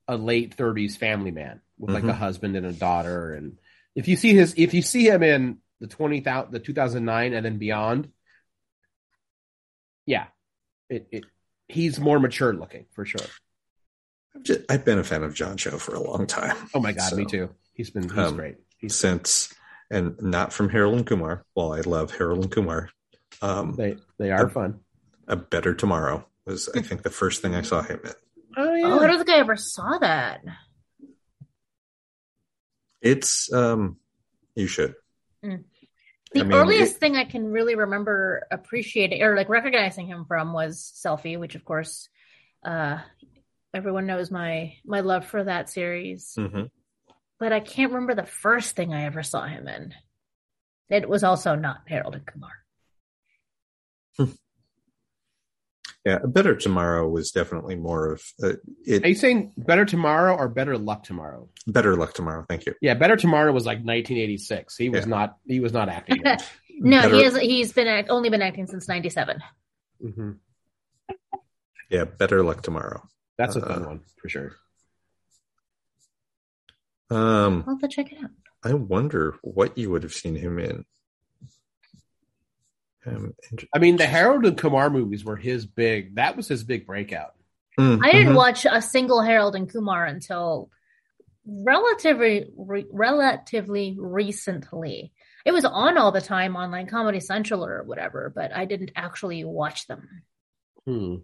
A: a late 30s family man with like a
D: Mhm.
A: husband and a daughter. And if you see his, if you see him in the 20,000, the 2009 and then Beyond, yeah, it, it he's more mature looking for sure.
D: I've, just, I've been a fan of John Cho for a long time.
A: Oh my god,
D: So,
A: me too. He's been he's
D: Um,
A: great. He's
D: Since and not from Harold and Kumar. Well, I love Harold and Kumar. Um,
A: they they are
D: uh,
A: fun.
D: a Better Tomorrow was, I think, the first thing I saw him in.
A: Oh yeah.
C: Oh, I don't think I ever saw that.
D: It's um, you should.
C: The
D: I mean,
C: earliest
D: it-
C: thing I can really remember appreciating or like recognizing him from was Selfie, which of course uh everyone knows my my love for that series.
D: Mhm.
C: But I can't remember the first thing I ever saw him in. It was also not Harold and Kumar.
D: Yeah, a Better Tomorrow was definitely more of uh,
A: Are you saying better tomorrow or better luck tomorrow?
D: Better Luck Tomorrow. Thank you.
A: Yeah, Better Tomorrow was like 1986. He was
D: Yeah.
A: not. He was not acting.
C: No,
D: Better-
C: he has. he's been act, only been acting since 97.
A: hmm
D: Yeah, Better Luck Tomorrow.
A: That's a fun
D: Uh,
A: one for sure.
D: Um,
C: I'll have to check it out.
D: I wonder what you would have seen him in. Um, and-
A: I mean, the Harold and Kumar movies were his big. That was his big breakout.
D: Mm,
C: I didn't watch a single Harold and Kumar until relatively re- relatively recently. It was on all the time on like Comedy Central or whatever, but I didn't actually watch them.
A: Hmm.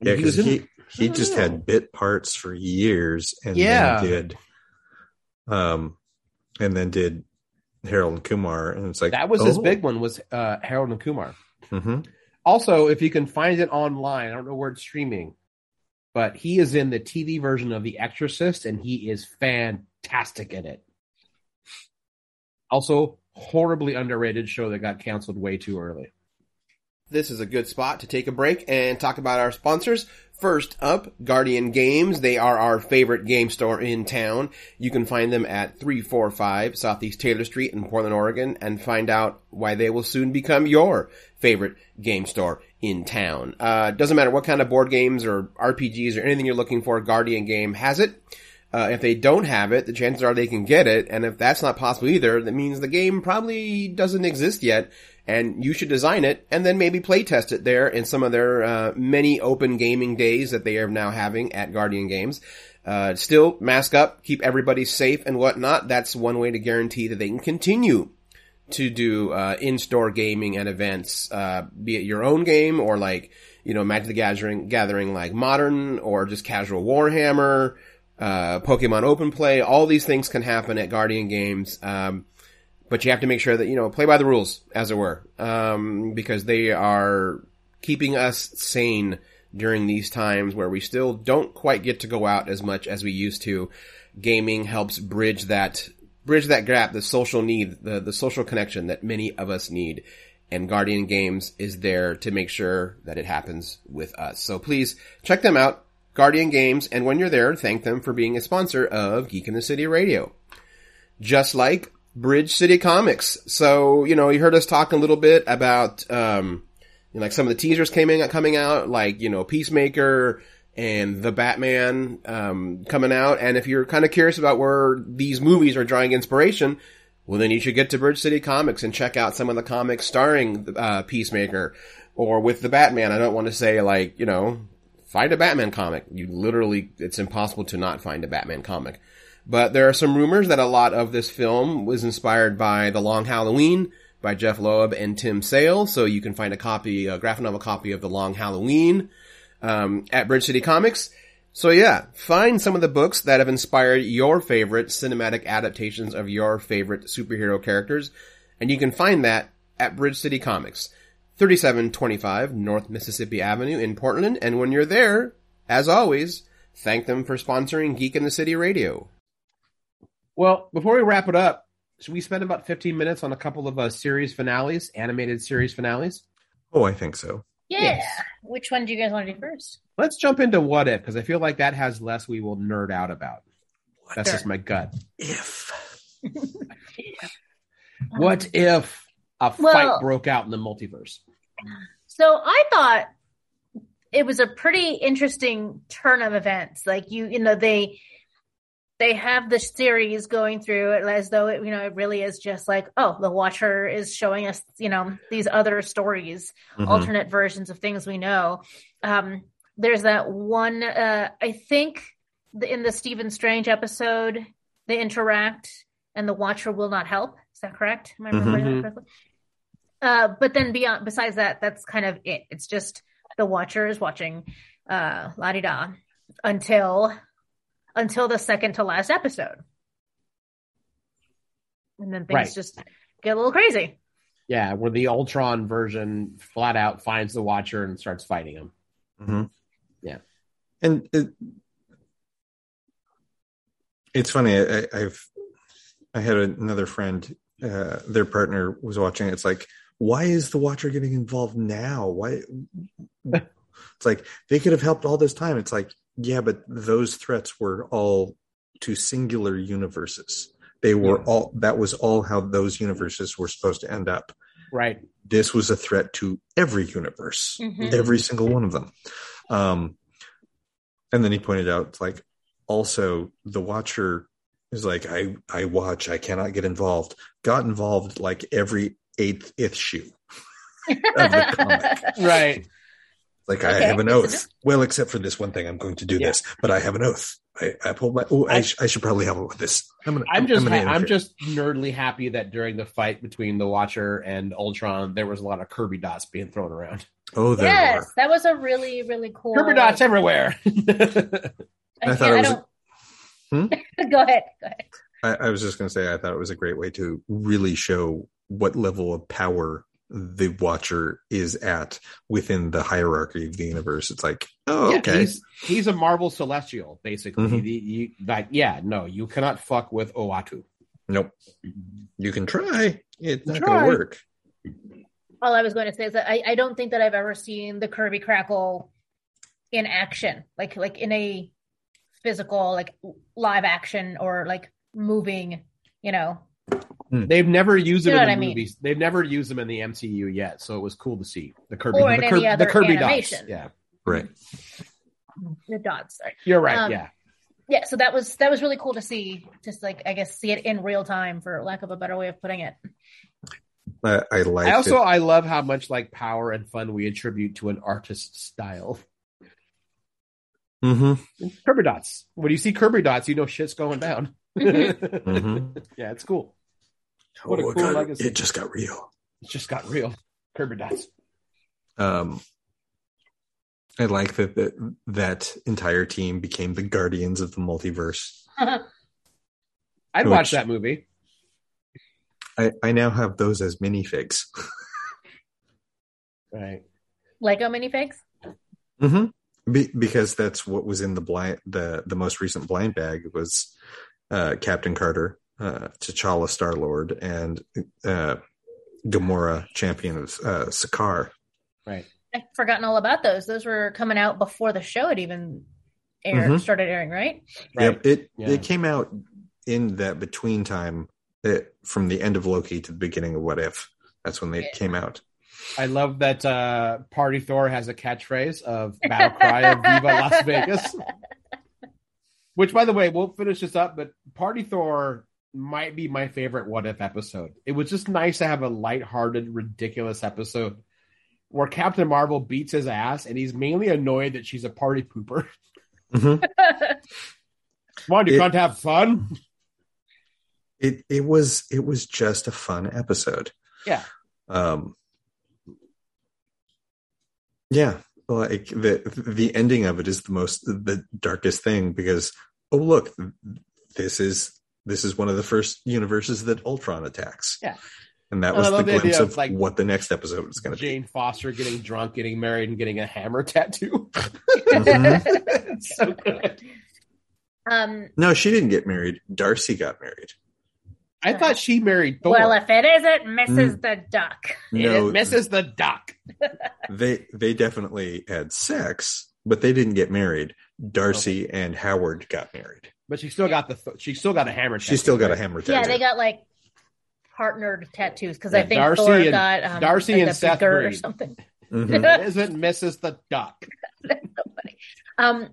D: Yeah, because he he just
A: know.
D: had bit parts for years, and
A: Yeah.
D: then did, um, and then did Harold and Kumar, and it's like
A: that was his
D: oh,
A: big one. Was uh, Harold and Kumar.
D: mhm.
A: Also, if you can find it online, I don't know where it's streaming, but he is in the TV version of The Exorcist, and he is fantastic in it. Also, horribly underrated show that got canceled way too early. This is a good spot to take a break and talk about our sponsors. First up, Guardian Games. They are our favorite game store in town. You can find them at 345 Southeast Taylor Street in Portland, Oregon, and find out why they will soon become your favorite game store in town. Uh, doesn't matter what kind of board games or RPGs or anything you're looking for, Guardian Game has it. Uh, if they don't have it, the chances are they can get it, and if that's not possible either, that means the game probably doesn't exist yet, and you should design it, and then maybe play test it there in some of their uh, many open gaming days that they are now having at Guardian Games. Uh, still, mask up, keep everybody safe and whatnot. That's one way to guarantee that they can continue to do uh, in-store gaming and events, uh, be it your own game or like you know Magic the Gathering, gathering like modern or just casual Warhammer uh, Pokemon Open Play. All these things can happen at Guardian Games, um, but you have to make sure that you know play by the rules, as it were, um, because they are keeping us sane during these times where we still don't quite get to go out as much as we used to. Gaming helps bridge that bridge that gap, the social need, the the social connection that many of us need. And Guardian Games is there to make sure that it happens with us. So please check them out. Guardian Games, and when you're there, thank them for being a sponsor of Geek in the City Radio. Just like Bridge City Comics. So, you know, you heard us talk a little bit about, um, you know, like some of the teasers came in, coming out, like, you know, Peacemaker and The Batman, um, coming out. And if you're kind of curious about where these movies are drawing inspiration, well, then you should get to Bridge City Comics and check out some of the comics starring, uh, Peacemaker or with the Batman. I don't want to say like, you know, find a Batman comic. You literally, it's impossible to not find a Batman comic. But there are some rumors that a lot of this film was inspired by The Long Halloween by Jeph Loeb and Tim Sale. So you can find a copy, a graphic novel copy of The Long Halloween, um, at Bridge City Comics. So yeah, find some of the books that have inspired your favorite cinematic adaptations of your favorite superhero characters. And you can find that at Bridge City Comics. 3725 North Mississippi Avenue in Portland. And when you're there, as always, thank them for sponsoring Geek in the City Radio. Well, before we wrap it up, should we spend about 15 minutes on a couple of uh, series finales, animated series finales?
D: Oh, I think so.
C: Yeah.
A: Yes.
C: Which one do you guys want to do first?
A: Let's jump into What If, because I feel like that has less we will nerd out about. That's
C: Sure.
A: just my gut.
D: If
A: What if a
C: Well-
A: fight broke out in the multiverse?
C: So I thought it was a pretty interesting turn of events. Like you, you know, they they have the series going through it as though it, you know, it really is just like, oh, the Watcher is showing us, you know, these other stories,
D: Mhm.
C: alternate versions of things we know. Um, there's that one, uh, I think the, in the Stephen Strange episode, they interact and the Watcher will not help. Is that correct? Am I remembering
A: Mhm.
C: that correctly? Uh, but then beyond, besides that, that's kind of it. It's just the Watcher is watching, uh, la di da until, until the second to last episode. And then things
A: Right.
C: just get a little crazy.
A: Yeah, where the Ultron version flat out finds the Watcher and starts fighting him.
D: Mhm.
A: Yeah.
D: and it, it's funny. I, I've I had another friend. Uh, their partner was watching. It's like, why is the Watcher getting involved now? Why? it's like they could have helped all this time. It's like, yeah, but those threats were all to singular universes. They were
A: Yeah.
D: all. That was all how those universes were supposed to end up.
A: Right.
D: This was a threat to every universe
C: Mhm.
D: every single one of them. Um, and then he pointed out, like, also the Watcher is like, I I watch, I cannot get involved. Got involved like every eighth issue. of the comic.
A: Right.
D: Like I have an oath. Well, except for this one thing, I'm going to do
A: Yeah.
D: this, but I have an oath. I, I pulled my. Oh, I,
A: I-
D: sh- I should probably help with this. I'm, gonna,
A: I'm just
D: gonna
A: ha- I'm just nerdly happy that during the fight between the Watcher and Ultron, there was a lot of Kirby dots being thrown around.
D: Oh, there
C: yes,
D: were.
C: that was a really, really cool.
A: Kirby dots everywhere.
C: I,
D: I thought
C: can't- I
D: it was-
C: don't. Hmm? go ahead. Go ahead.
D: I, I was just going to say, I thought it was a great way to really show what level of power the Watcher is at within the hierarchy of the universe. It's like, oh,
A: Yeah,
D: okay.
A: he's he's a Marvel Celestial, basically.
D: Mhm.
A: The- you- like, yeah, no, you cannot fuck with Uatu.
D: Nope. You can try. It's not
A: Try.
D: going to work.
C: All I was going to say is that I, I don't think that I've ever seen the Kirby Crackle in action, like like in a physical, like live action or like moving, you know.
A: They've never used
C: You
A: them
C: know
A: in the
C: I mean?
A: movies. They've never used them in the MCU yet, so it was cool to see the Kirby,
C: Or
A: the,
C: in
A: Kir-
C: any
A: the Kirby
C: animation.
A: dots. Yeah,
D: Right.
C: The dots, sorry.
A: you're right.
C: Um,
A: yeah,
C: Yeah, so that was that was really cool to see. Just like I guess see it in real time, for lack of a better way of putting it.
D: I, I like
A: I also
D: it.
A: I love how much like power and fun we attribute to an artist's style.
D: Mm-hmm.
A: Kirby dots. When you see Kirby dots, you know shit's going down.
D: Mhm.
A: Yeah, it's cool. What a
D: Oh,
A: cool
D: God,
A: legacy.
D: It just got real.
A: It just got real. Kirby dots.
D: Um, I like that, that that entire team became the guardians of the multiverse.
A: I'd
D: Which-
A: watch that movie.
D: I, I now have those as minifigs.
A: Right.
C: Lego minifigs.
D: hmm Be, because that's what was in the blind the the most recent blind bag was uh, Captain Carter, uh, T'Challa, Star Lord, and uh, Gamora, champion of uh, Sakaar.
A: Right.
C: I've forgotten all about those. Those were coming out before the show had even aired,
D: Mhm.
C: started airing, right?
A: Right.
D: Yep, it
A: Yeah.
D: it came out in that between time uh from the end of Loki to the beginning of What If. That's when they
C: Yeah.
D: came out.
A: I love that uh, Party Thor has a catchphrase of battle cry of Viva Las Vegas. Which, by the way, we'll finish this up, but Party Thor might be my favorite What If episode. It was just nice to have a lighthearted, ridiculous episode where Captain Marvel beats his ass and he's mainly annoyed that she's a party pooper.
D: Mhm.
A: Come on, you
D: It-
A: can't have fun.
D: It it was it was just a fun episode.
A: Yeah.
D: Um. Yeah, like the the ending of it is the most the darkest thing because oh look, this is this is one of the first universes that Ultron attacks.
A: Yeah.
D: and that was
A: I
D: the
A: the
D: glimpse
A: of,
D: of
A: like,
D: what the next episode was going to be.
A: Jane Foster getting drunk, getting married, and getting a hammer tattoo.
D: Mhm.
A: so good.
C: um,
D: No, she didn't get married. Darcy got married.
A: I thought she married Thor.
C: well, if it isn't Mrs. the Duck,
D: No,
A: it misses the duck.
D: they they definitely had sex, but they didn't get married. Darcy and Howard got married.
A: But she still got the th- she still got a hammer.
D: She
A: tattoo,
D: still got a hammer tattoo.
C: yeah, they got like partnered tattoos because
A: Yeah,
C: I think
A: Darcy
C: Thor
A: and-
C: got um,
A: Darcy
C: like
A: and
C: a
A: Seth
C: beaker or
A: Green.
C: something.
D: Mhm.
A: It isn't Mrs. the Duck.
C: Um,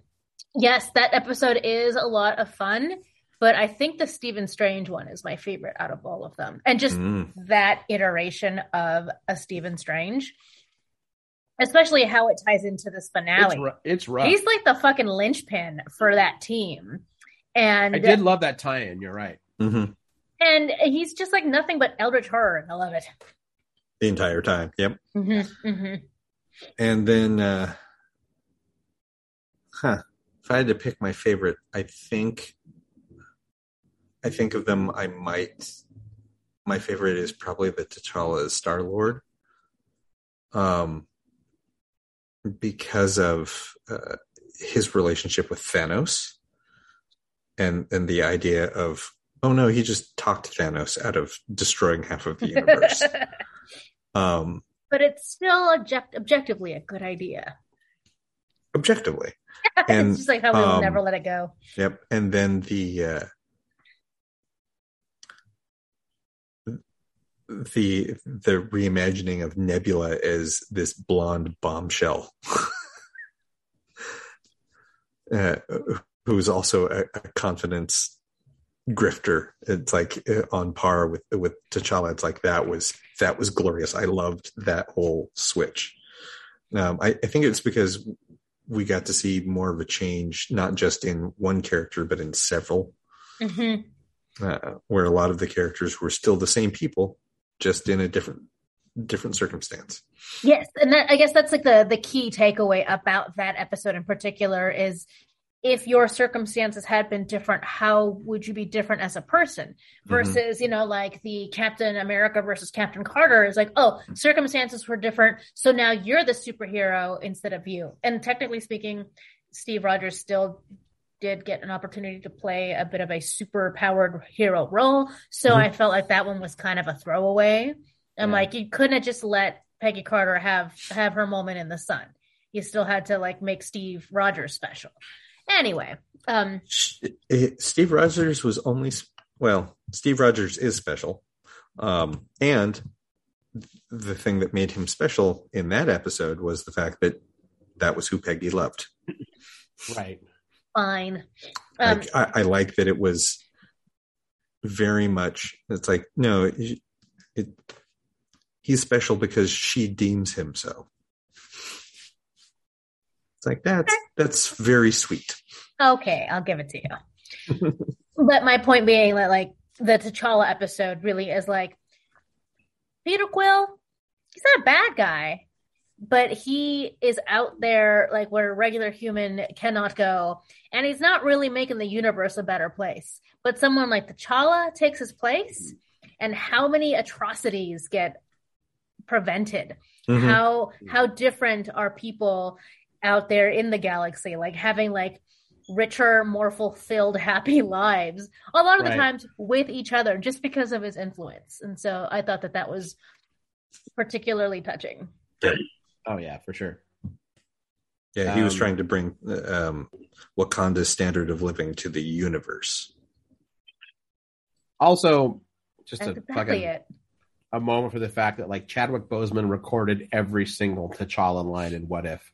C: yes, that episode is a lot of fun, but I think the Stephen Strange one is my favorite out of all of them, and just
D: Mm.
C: that iteration of a Stephen Strange, especially how it ties into this
A: It's,
C: finale.
A: ru- it's rough.
C: He's like the fucking linchpin for that team, and
A: I did love that tie-in. You're right.
D: Mhm.
C: and he's just like nothing but eldritch horror. and I love it.
D: The entire time. Yep.
C: Mm-hmm, mm-hmm.
D: And then, uh, huh? If I had to pick my favorite, I think, I think of them. I might. My favorite is probably the T'Challa Star Lord, um, because of uh, his relationship with Thanos, and and the idea of oh no, he just talked Thanos out of destroying half of the universe. um,
C: but it's still object- objectively a good idea.
D: objectively. And,
C: it's just like how we will
D: um,
C: never let it go.
D: Yep. And then the uh the the reimagining of Nebula as this blonde bombshell. uh, who's also a, a confidence grifter. It's like uh, on par with with T'Challa. It's like that was that was glorious. I loved that whole switch. Um, I, I think it's because we got to see more of a change, not just in one character, but in several,
C: hmm
D: uh, where a lot of the characters were still the same people, just in a different different circumstance.
C: Yes, and that I guess that's like the the key takeaway about that episode in particular is if your circumstances had been different, how would you be different as a person? Mm-hmm. Versus, you know, like the Captain America versus Captain Carter is like, oh, circumstances were different, so now you're the superhero instead of you. And technically speaking, Steve Rogers still did get an opportunity to play a bit of a super powered hero role. So
D: Mhm.
C: I felt like that one was kind of a throwaway. I'm
A: Yeah.
C: like, you couldn't have just let Peggy Carter have have her moment in the sun. you still had to like make Steve Rogers special. Anyway, um,
D: Steve Rogers was only well, Steve Rogers is special, um, and the thing that made him special in that episode was the fact that that was who Peggy loved.
A: Right.
C: Fine. Um,
D: like I, I like that it was very much. It's like no, it, it he's special because she deems him so. It's like that's that's very sweet.
C: Okay, I'll give it to you. but my point being that like the T'Challa episode really is like Peter Quill, he's not a bad guy, but he is out there like where a regular human cannot go, and he's not really making the universe a better place. But someone like T'Challa takes his place, and how many atrocities get prevented?
D: Mhm.
C: how how different are people out there in the galaxy like having like richer more fulfilled happy lives a lot of the times with each other just because of his influence and so i thought that that was particularly touching
A: Oh yeah, for sure.
D: Yeah, he was
A: Um,
D: trying to bring um, Wakanda's standard of living to the universe.
A: Also, just
C: that's
A: a
C: exactly
A: fucking
C: it
A: a moment for the fact that like Chadwick Boseman recorded every single T'Challa line in What If.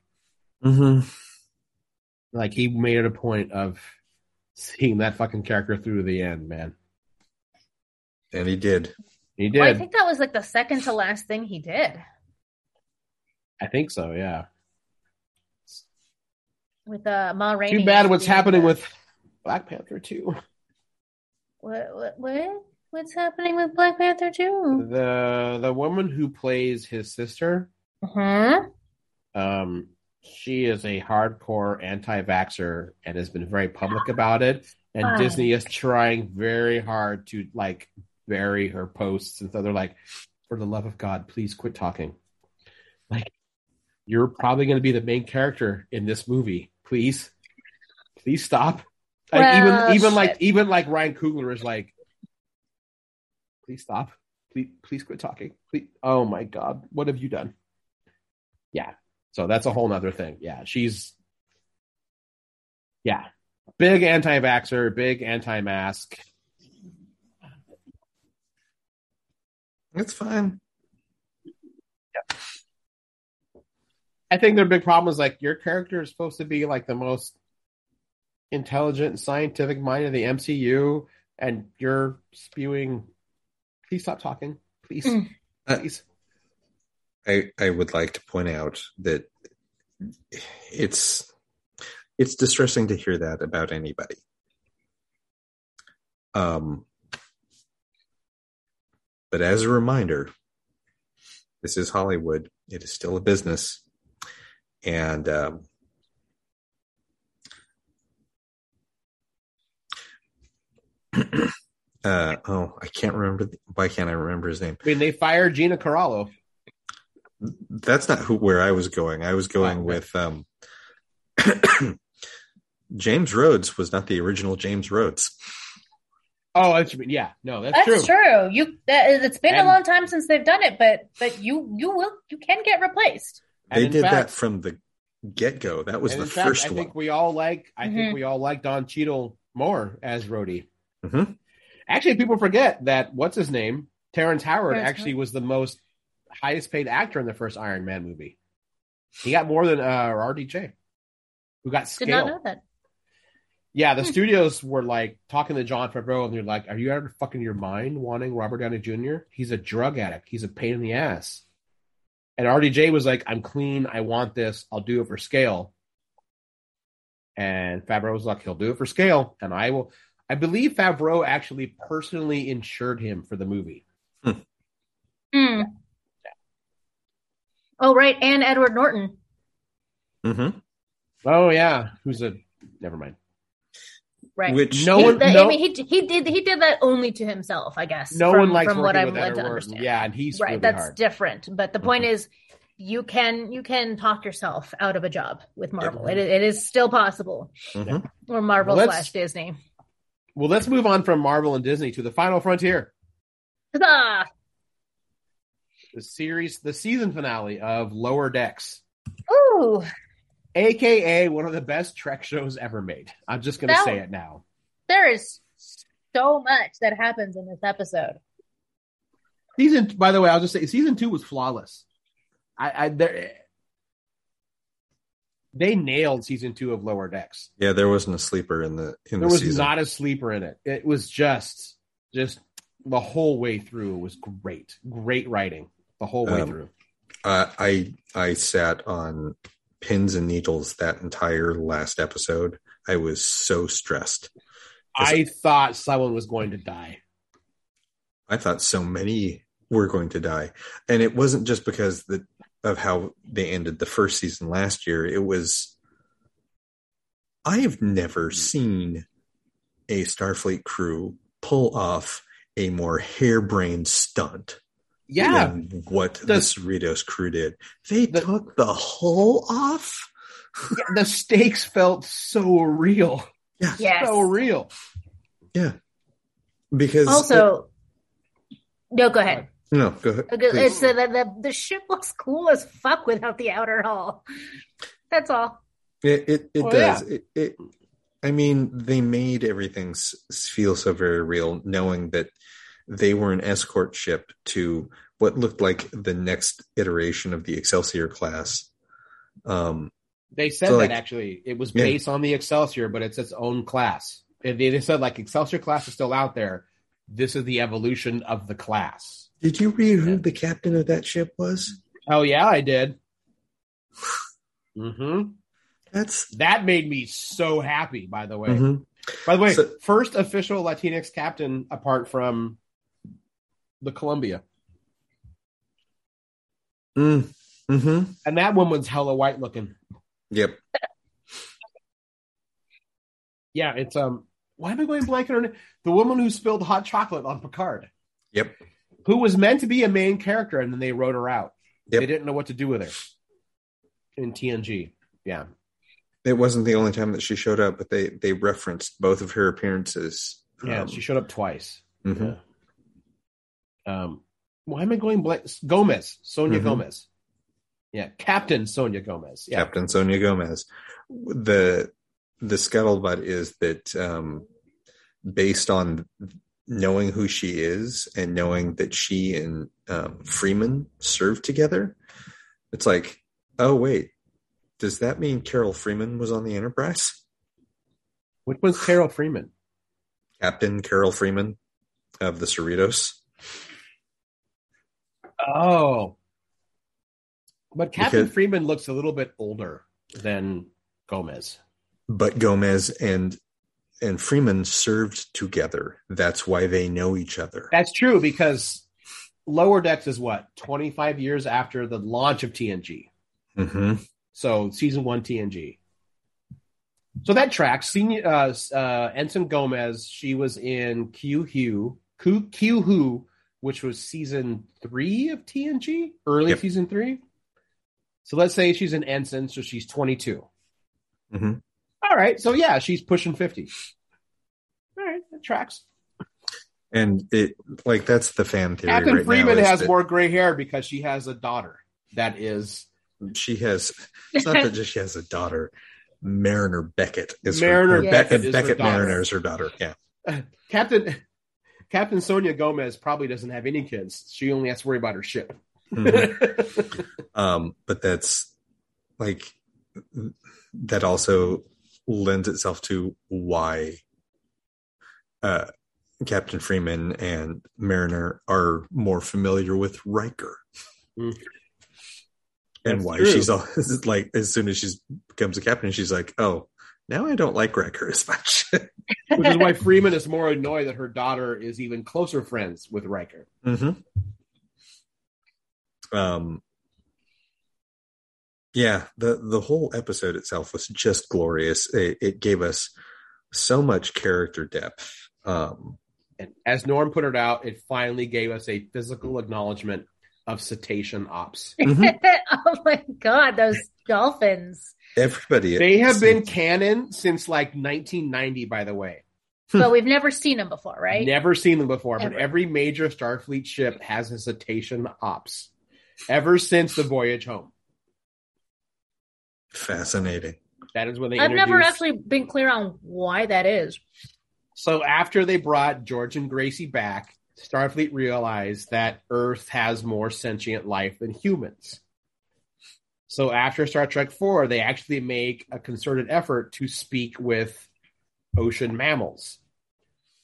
D: Mm-hmm.
A: Like he made it a point of seeing that fucking character through to the end, man.
D: And he did.
A: He
C: Well, i think that was like the second to last thing he did
A: I think so. Yeah.
C: with uh ma Rainey
A: Too bad what's happening with Black Panther two.
C: what, what what what's happening with black panther 2
A: The the woman who plays his sister,
C: uh-huh
A: um, she is a hardcore anti-vaxxer and has been very public about it. And. Disney is trying very hard to like bury her posts, and so they're like, "For the love of God, please quit talking." Like, you're probably going to be the main character in this movie. Please, please stop. Like
C: Well,
A: even even like even like Ryan Coogler is like, please stop. Please please quit talking. Please. Oh my God, what have you done? Yeah. So that's a whole nother thing. Yeah, she's yeah. Big anti-vaxer, big anti mask.
D: It's fine.
A: I think their big problem is like your character is supposed to be like the most intelligent, scientific mind of the MCU, and you're spewing. Please stop talking. Please,
C: Mm.
A: please.
D: I, I would like to point out that it's it's distressing to hear that about anybody. Um, but as a reminder, this is Hollywood. It is still a business, and um, uh, oh, I can't remember. The, why can't I remember his name?
A: I mean, they fired Gina Carano.
D: That's not who where I was going. I was going
A: Oh, okay.
D: with um James Rhodes was not the original James Rhodes.
A: Oh, that's yeah. No, that's,
C: That's
A: true.
C: true. You that, it's been
A: And-
C: a long time since they've done it, but but you you will you can get replaced.
A: And
D: They
A: in
D: did that from the get go. That was the
A: in fact,
D: first
A: I
D: one.
A: think we all like. I
C: Mhm.
A: think we all like Don Cheadle more as Rhodey.
D: Mhm.
A: Actually, people forget that what's his name, Terrence Howard,
C: Terrence
A: actually was the most highest paid actor in the first Iron Man movie. He got more than uh, RDJ, who got
C: Did not know that.
A: Yeah, the
C: Hmm.
A: studios were like talking to Jon Favreau, and they're like, "Are you out of fucking your mind wanting Robert Downey Jr.? He's a drug addict. He's a pain in the ass." And RDJ was like, "I'm clean. I want this. I'll do it for scale." And Favreau was like, "He'll do it for scale, and I will." I believe Favreau actually personally insured him for the movie.
C: Hmm. Oh right, and Edward Norton.
D: Mhm.
A: Oh yeah, who's a? Never mind.
C: Right.
D: Which
A: No
C: He-
A: one-
C: that-
A: no-
C: I mean, he he did he did that only to himself, I guess.
A: No
C: from,
A: one likes
C: from what I'm
A: with
C: led to understand.
A: Yeah, and he's
C: right.
A: really
C: that's
A: hard.
C: different. But the point is, you can you can talk yourself out of a job with Marvel. It, it is still possible,
D: Mhm.
C: or Marvel
A: Well,
C: slash Disney.
A: Well, let's move on from Marvel and Disney to the final frontier.
C: Huzzah!
A: the series, the season finale of Lower Decks.
C: Ooh,
A: AKA one of the best Trek shows ever made. I'm just going to
C: That-
A: say it now.
C: There is so much that happens in this episode.
A: Season, by the way, I'll just say season two was flawless. I, I there, they nailed season two of Lower Decks.
D: Yeah, there wasn't a sleeper in the in
A: There
D: the
A: was
D: season.
A: not a sleeper in it. It was just, just the whole way through It was great, great writing the whole way
D: Um,
A: through.
D: Uh, I I sat on pins and needles that entire last episode. I was so stressed.
A: I thought someone was going to die.
D: I thought so many were going to die, and it wasn't just because the, of how they ended the first season last year. It was I have never seen a Starfleet crew pull off a more harebrained stunt
A: Yeah,
D: than what the,
A: The-
D: Cerritos crew did. They
A: The-
D: took the hull off.
A: yeah, the stakes felt so real,
D: Yeah,
C: Yes.
A: so real.
D: yeah. Because
C: Also, no, go ahead.
D: no, go ahead.
C: Because
D: please.
C: It's the, the the ship looks cool as fuck without the outer hull. That's all.
D: It it, it
A: Oh,
D: does. It, it I mean, they made everything s- feel so very real, knowing that they were an escort ship to what looked like the next iteration of the Excelsior class. Um,
A: They said
D: So,
A: that
D: like-
A: actually it was
D: Yeah.
A: based on the Excelsior, but it's its own class. And they said like Excelsior class is still out there. This is the evolution of the class.
D: did you read who
A: Yeah.
D: the captain of that ship was?
A: Oh yeah, I did. hmm
D: That's
A: That made me so happy. By the way,
D: mhm.
A: by the way,
D: So-
A: first official Latinx captain apart from the Columbia,
D: mm, mhm.
A: and that woman's hella white looking.
D: Yep.
A: Yeah, it's um. Why am I going blank on? The woman who spilled hot chocolate on Picard,
D: Yep.
A: who was meant to be a main character, and then they wrote her out.
D: Yep.
A: They didn't know what to do with her in TNG. Yeah,
D: It wasn't the only time that she showed up, but they they referenced both of her appearances.
A: yeah,
D: Um,
A: she showed up twice.
D: Mm-hmm.
A: Yeah. Um, why am I going blank? Gomez, Sonia
D: Mhm.
A: Gomez. Yeah, Captain Sonia Gomez. Yeah,
D: Captain Sonia Gomez. The the scuttlebutt is that um, based on knowing who she is and knowing that she and um, Freeman served together, it's like, oh wait, does that mean Carol Freeman was on the Enterprise?
A: which was Carol Freeman?
D: Captain Carol Freeman of the Cerritos.
A: Oh, but Captain
D: Because-
A: Freeman looks a little bit older than Gomez.
D: But Gomez and and Freeman served together. That's why they know each other.
A: That's true because Lower Decks is what twenty five years after the launch of TNG.
D: hmm
A: So season one TNG. So that tracks. Senior uh, uh, Ensign Gomez. She was in Q Hu Q Q Who, which was season three of TNG, early
D: Yep.
A: season three. So let's say she's an ensign, so she's twenty two.
D: hmm
A: All right, so yeah, she's pushing fifty. All right, that tracks.
D: And it like that's the fan theory.
A: Captain
D: right
A: Freeman has
D: that
A: more gray hair because she has a daughter that is
D: She has. It's not that just she has a daughter. Mariner Beckett is
A: Mariner
D: her,
C: Beckett
D: Beckett,
A: is
D: Beckett. Mariner is her daughter. Yeah.
A: Captain. Captain Sonia Gomez probably doesn't have any kids. She only has to worry about her ship.
D: Mhm. um, but that's like that also lends itself to why uh, Captain Freeman and Mariner are more familiar with Riker.
A: Mm.
D: And
A: That's
D: why
A: true.
D: she's all like, as soon as she becomes a captain, she's like, "Oh, now I don't like Riker as much."
A: Which is why Freeman is more annoyed that her daughter is even closer friends with Riker.
D: hmm Um, yeah, the the whole episode itself was just glorious. It, it gave us so much character depth. Um,
A: And as Norm put it out, it finally gave us a physical acknowledgement of cetacean ops.
D: mhm.
C: oh my god, those dolphins!
D: Everybody,
A: They have been canon since like 1990, by the way.
C: But hmm. we've never seen them before, right?
A: Never seen them before, but every major Starfleet ship has a cetacean ops ever since the voyage home.
D: Fascinating.
A: That is when they
C: I've never actually been clear on why that is.
A: So after they brought George and Gracie back, Starfleet realized that Earth has more sentient life than humans. So after Star Trek 4, they actually make a concerted effort to speak with ocean mammals.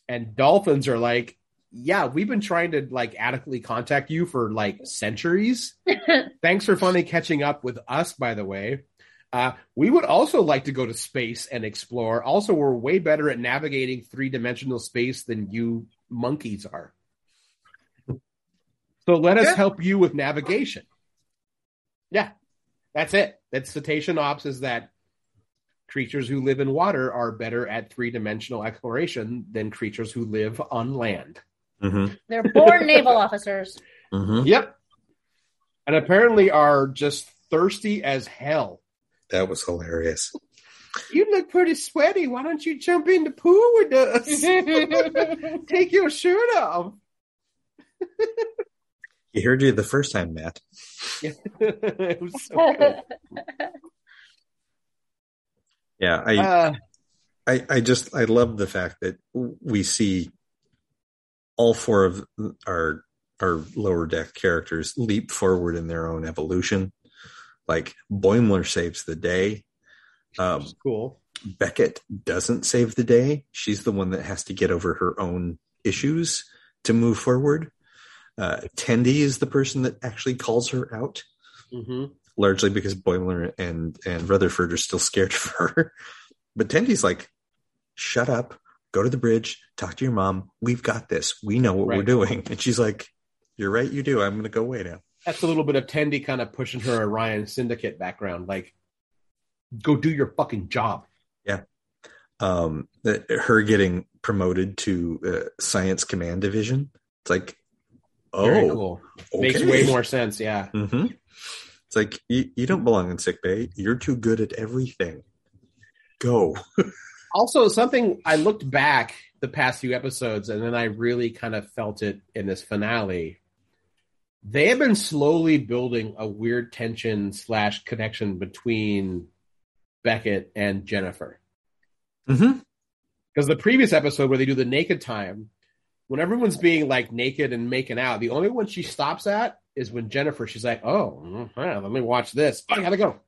A: And dolphins are like, yeah, we've been trying to like adequately contact you for like centuries. Thanks for finally catching up with us, by the way. Uh, we would also like to go to space and explore. Also, we're way better at navigating three dimensional space than you monkeys are. So let us
C: Sure.
A: help you with navigation. Yeah, that's it. That's cetacean ops is that creatures who live in water are better at three dimensional exploration than creatures who live on land.
D: Mm-hmm.
C: They're born naval officers.
D: Mm-hmm.
A: Yep. And apparently are just thirsty as hell.
D: That was hilarious.
A: You look pretty sweaty. Why don't you jump in the pool with us? Take your shirt off.
D: He heard you the first time, Matt.
A: it was so good.
D: Yeah, I,
A: Uh,
D: I, I just I love the fact that we see all four of our our lower deck characters leap forward in their own evolution. Like Boimler saves the day. Um,
A: cool.
D: Beckett doesn't save the day. She's the one that has to get over her own issues to move forward. Uh, Tendi is the person that actually calls her out,
A: hmm
D: largely because Boimler and and Rutherford are still scared of her. But Tendi's like, "Shut up, go to the bridge, talk to your mom. We've got this. We know what we're doing." And she's like, "You're right, you do. I'm going to go away now."
A: That's a little bit of Tendy kind of pushing her Orion Syndicate background. Like, go do your fucking job. Yeah.
D: Um, that her getting promoted to uh, science command division. It's like, oh,
A: Very cool. Makes way more sense. Yeah.
D: hmm It's like you, you don't belong in sick bay. You're too good at everything. Go.
A: Also, something I looked back the past few episodes, and then I really kind of felt it in this finale. They have been slowly building a weird tension slash connection between Beckett and Jennifer.
D: Mm-hmm.
A: Because the previous episode where they do the naked time, when everyone's being like naked and making out, the only one she stops at is when Jennifer, she's like, "Oh, let me watch this. I gotta go."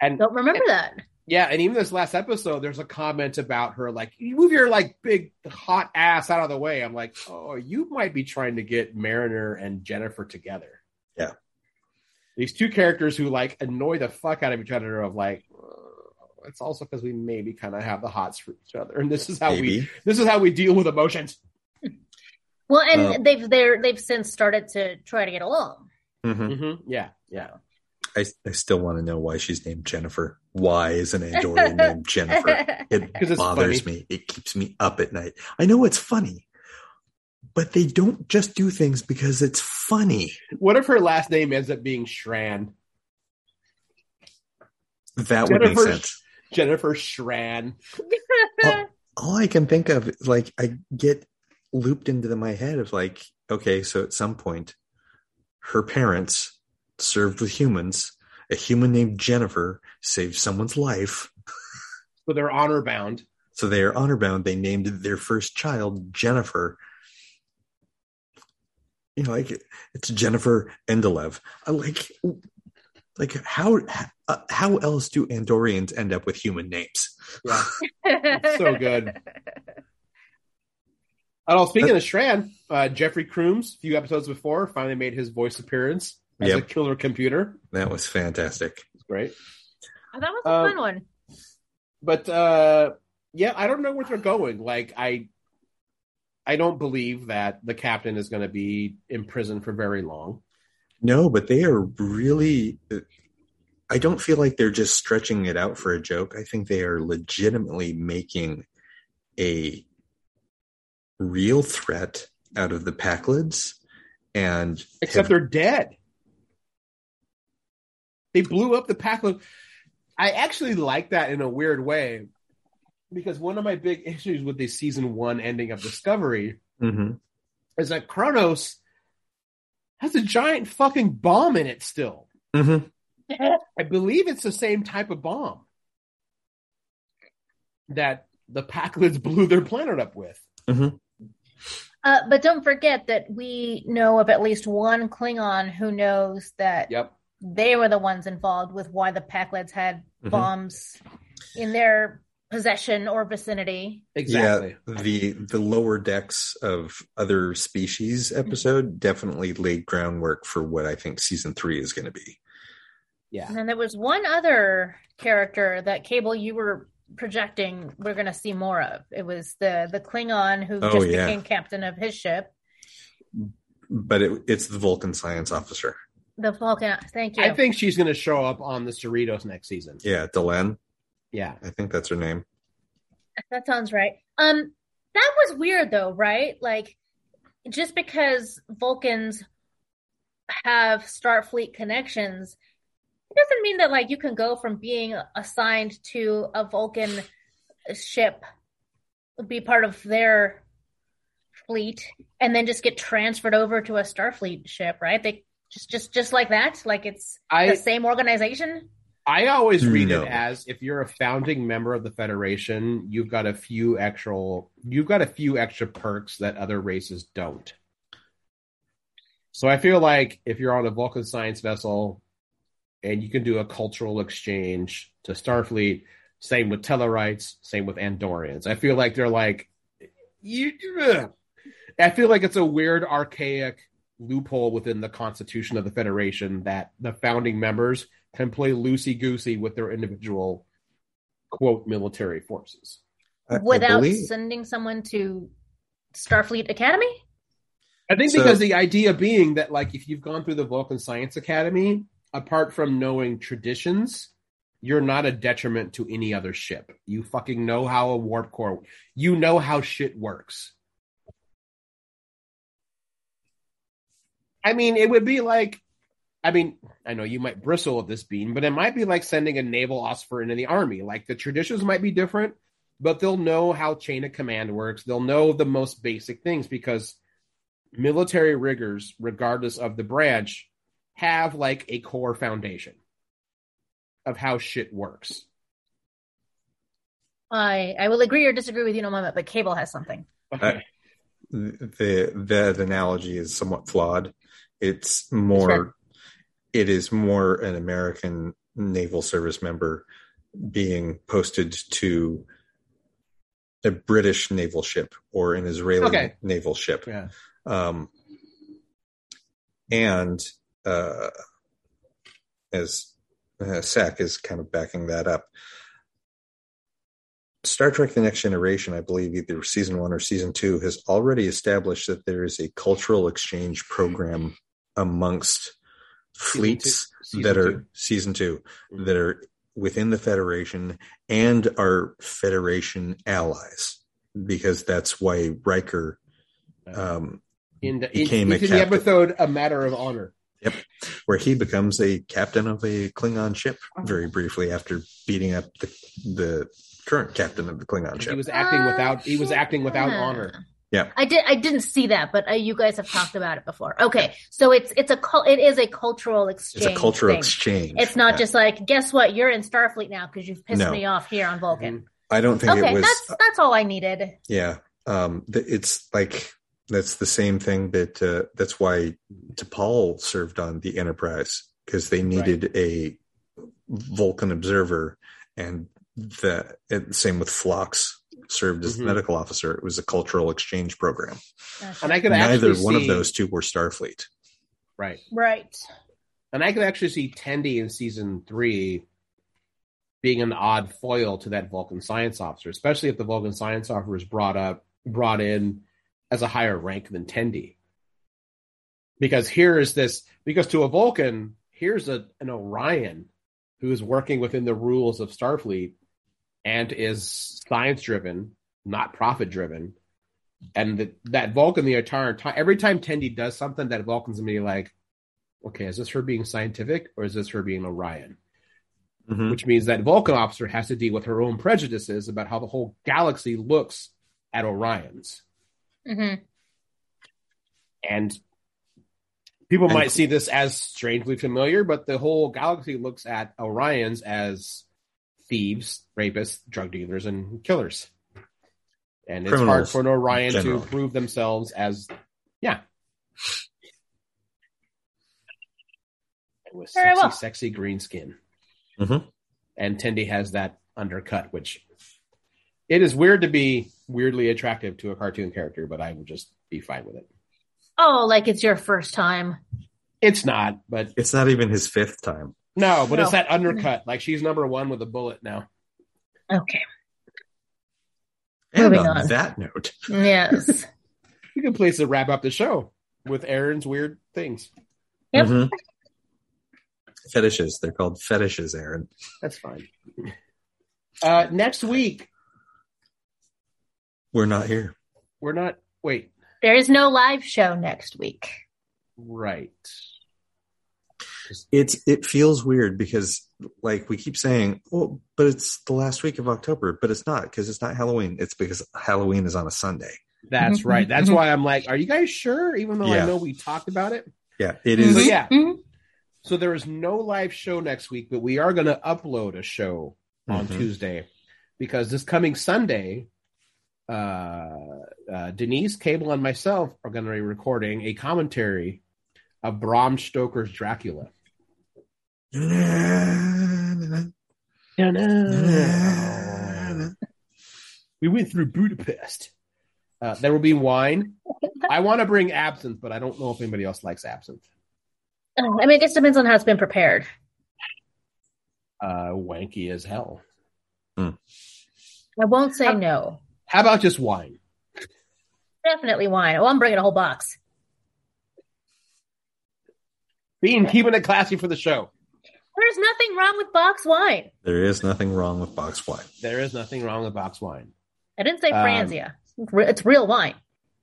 A: And
C: Don't remember that.
A: yeah, and even this last episode, there's a comment about her like, "You move your like big hot ass out of the way." I'm like, "Oh, you might be trying to get Mariner and Jennifer together."
D: Yeah.
A: these two characters who like annoy the fuck out of each other. Of like, it's also because we maybe kind of have the hots for each other, and this is how we this is how we deal with emotions.
C: Well, and
D: Uh,
C: they've they're they've since started to try to get along.
D: hmm
A: Mm-hmm. Yeah, yeah.
D: I, I still want to know why she's named Jennifer. Why is an Andorian named Jennifer? It bothers
A: funny.
D: me. It keeps me up at night. I know it's funny, but they don't just do things because it's funny.
A: What if her last name ends up being Shran?
D: That would make sense.
A: Jennifer Shran.
D: all I can think of like I get looped into my head of like, okay, so at some point, her parents served with humans. A human named Jennifer saved someone's life,
A: So they're honor bound.
D: so they are honor bound. They named their first child Jennifer. You know, like it's Jennifer Endelev. I like, like how uh, how else do Andorians end up with human names?
A: Yeah. so good. Oh, speaking of Shran, uh, Jeffrey Combs, a few episodes before, finally made his voice appearance as a killer computer.
D: That was fantastic.
A: It's great.
C: Oh, that was a
A: Um,
C: fun one.
A: But uh, yeah, I don't know where they're going. Like I, I don't believe that the captain is going to be in prison for very long.
D: No, but they are really. I don't feel like they're just stretching it out for a joke. I think they are legitimately making a real threat out of the Pakleds, and
A: Except
D: have-
A: they're dead. They blew up the Pakled. I actually like that in a weird way because one of my big issues with the season one ending of Discovery
D: Mhm.
A: is that Kronos has a giant fucking bomb in it still.
D: Mhm.
A: I believe it's the same type of bomb that the Pakleds blew their planet up with.
C: Uh, but don't forget that we know of at least one Klingon who knows that
A: Yep.
C: they were the ones involved with why the Pakleds had
D: Mhm.
C: bombs in their possession or vicinity.
A: Exactly.
D: Yeah, the the lower decks of other species episode definitely laid groundwork for what I think season three is going to be.
A: Yeah.
C: And then there was one other character that Cable you were projecting we're going to see more of. It was the the Klingon who
D: Oh,
C: just
D: yeah.
C: became captain of his ship,
D: But it, it's the Vulcan science officer.
C: the Vulcan. Thank you.
A: I think she's going to show up on the Cerritos next season.
D: Yeah, T'Lyn.
A: Yeah.
D: I think that's her name.
C: That sounds right. Um, that was weird though, right? Like, just because Vulcans have Starfleet connections, it doesn't mean that like you can go from being assigned to a Vulcan ship, be part of their fleet, and then just get transferred over to a Starfleet ship, right? They just just just like that, like it's the same organization.
A: I always read
D: No.
A: it as if you're a founding member of the Federation, you've got a few extra you've got a few extra perks that other races don't. So I feel like if you're on a Vulcan science vessel and you can do a cultural exchange to Starfleet, same with Tellarites, same with Andorians. I feel like they're like you ugh. I feel like it's a weird archaic loophole within the constitution of the Federation that the founding members can play loosey goosey with their individual quote military forces.
D: I- I
C: Without
D: believe-
C: sending someone to Starfleet Academy?
A: I think
D: So-
A: because the idea being that like if you've gone through the Vulcan Science Academy, apart from knowing traditions, you're not a detriment to any other ship. You fucking know how a warp core you know how shit works. I mean, it would be like I mean, I know you might bristle at this bean, but it might be like sending a naval officer into the army. Like the traditions might be different, but they'll know how chain of command works. They'll know the most basic things because military riggers, regardless of the branch, have like a core foundation of how shit works.
C: I I will agree or disagree with you in a moment, but Cable has something.
A: Okay.
D: Uh, the that analogy is somewhat flawed. It's more
C: Sure.
D: It is more an American naval service member being posted to a British naval ship or an Israeli
A: Okay.
D: naval ship.
A: yeah.
D: Um, and uh, as uh, SAC is kind of backing that up. Star Trek The Next Generation, I believe either season one or season two, has already established that there is a cultural exchange program amongst fleets
A: Season
D: that are
A: two.
D: season two
A: Mhm.
D: that are within the Federation and are Federation allies, because that's why Riker um,
A: In the, in,
D: became a
A: into the episode, a matter of honor.
D: Yep, where he becomes a captain of a Klingon ship very briefly after beating up the the current captain of the Klingon ship.
A: He
D: ship.
A: was acting without. He was acting without
C: Ah.
A: honor.
D: Yeah.
C: I did. I didn't see that, but uh, you guys have talked about it before. Okay, so it's it's a it is a cultural exchange.
D: It's a cultural
C: thing.
D: exchange.
C: It's not
D: Yeah.
C: just like, guess what? You're in Starfleet now because you've pissed
D: No.
C: me off here on Vulcan.
D: I don't think
C: Okay,
D: it was.
C: that's that's all I needed.
D: Yeah, um, it's like that's the same thing that uh, that's why T'Pol served on the Enterprise because they needed a Vulcan observer, and the and same with Phlox served as the
A: Mhm.
D: medical officer. It was a cultural exchange program.
C: Gotcha.
A: And I could
D: Neither
A: actually
D: one of those two were Starfleet.
A: right.
C: right.
A: And I could actually see Tendi in season three being an odd foil to that Vulcan science officer, especially if the Vulcan science officer is brought up, brought in as a higher rank than Tendi. Because here is this, because to a Vulcan, here's a, an Orion who is working within the rules of Starfleet and is science driven, not profit driven. And that that Vulcan, the entire time, every time Tendi does something, that Vulcan's gonna be like, okay, is this her being scientific or is this her being Orion?
D: Mhm.
A: Which means that Vulcan officer has to deal with her own prejudices about how the whole galaxy looks at Orions.
C: hmm
A: And People
D: And-
A: might see this as strangely familiar, but the whole galaxy looks at Orions as thieves, rapists, drug dealers, and killers. And it's hard for an Orion
D: generally.
A: to prove themselves as, yeah. With
C: Very
A: sexy,
C: well.
A: sexy green skin.
D: Mhm.
A: And Tendi has that undercut, which it is weird to be weirdly attractive to a cartoon character, but I would just be fine with it.
C: Oh, like it's your first time.
A: It's not, but
D: It's not even his fifth time.
A: No, but
C: No.
A: it's that undercut. Like she's number one with a bullet now.
C: Okay.
D: And
C: Moving
D: on,
C: on.
D: that note,
C: Yes.
A: We can place to wrap up the show with Aaron's weird things.
C: Yep.
D: Mhm. fetishes. They're called fetishes, Aaron.
A: That's fine. Uh, next week,
D: We're not here.
A: we're not. Wait,
C: there is no live show next week.
A: right?
D: It's it feels weird because like we keep saying, oh, but it's the last week of October, but it's not because it's not Halloween. It's because Halloween is on a Sunday.
A: That's
C: Mhm,
A: right. That's
C: mhm.
A: why I'm like, are you guys sure? Even though I know we talked about it.
D: Yeah, it is.
A: So
D: is.
A: yeah, so there is no live show next week, but we are going to upload a show on. Tuesday because this coming Sunday, uh, uh, Denise, Cable, and myself are going to be recording a commentary of Bram Stoker's Dracula. We went through Budapest. Uh, there will be wine. I want to bring absinthe, but I don't know if anybody else likes absinthe.
C: Oh, I mean, it just depends on how it's been prepared.
A: Uh, wanky as hell.
C: I won't say
A: How-
C: no.
A: How about just wine?
C: Definitely wine. Oh, I'm bringing a whole box.
A: Being keeping it classy for the show.
C: There's nothing wrong with box wine.
D: There is nothing wrong with box wine.
A: There is nothing wrong with box wine.
C: I didn't say
A: Um,
C: Franzia. It's It's real wine.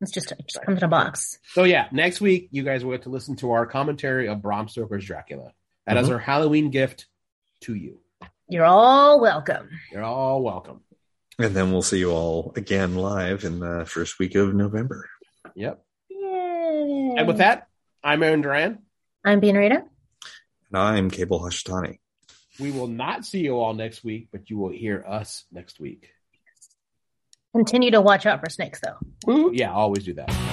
C: It's just it just comes in a box.
A: So yeah, next week you guys will get to listen to our commentary of Bram Stoker's Dracula. That is
D: Mhm.
A: our Halloween gift to you.
C: You're all welcome.
A: You're all welcome.
D: And then we'll see you all again live in the first week of November.
A: Yep.
C: Yay.
A: And with that, I'm Aaron Duran.
C: I'm Bean Rita.
D: And I'm Cable Hashtani.
A: We will not see you all next week, but you will hear us next week.
C: Continue to watch out for snakes, though.
A: Woo! Yeah, always do that.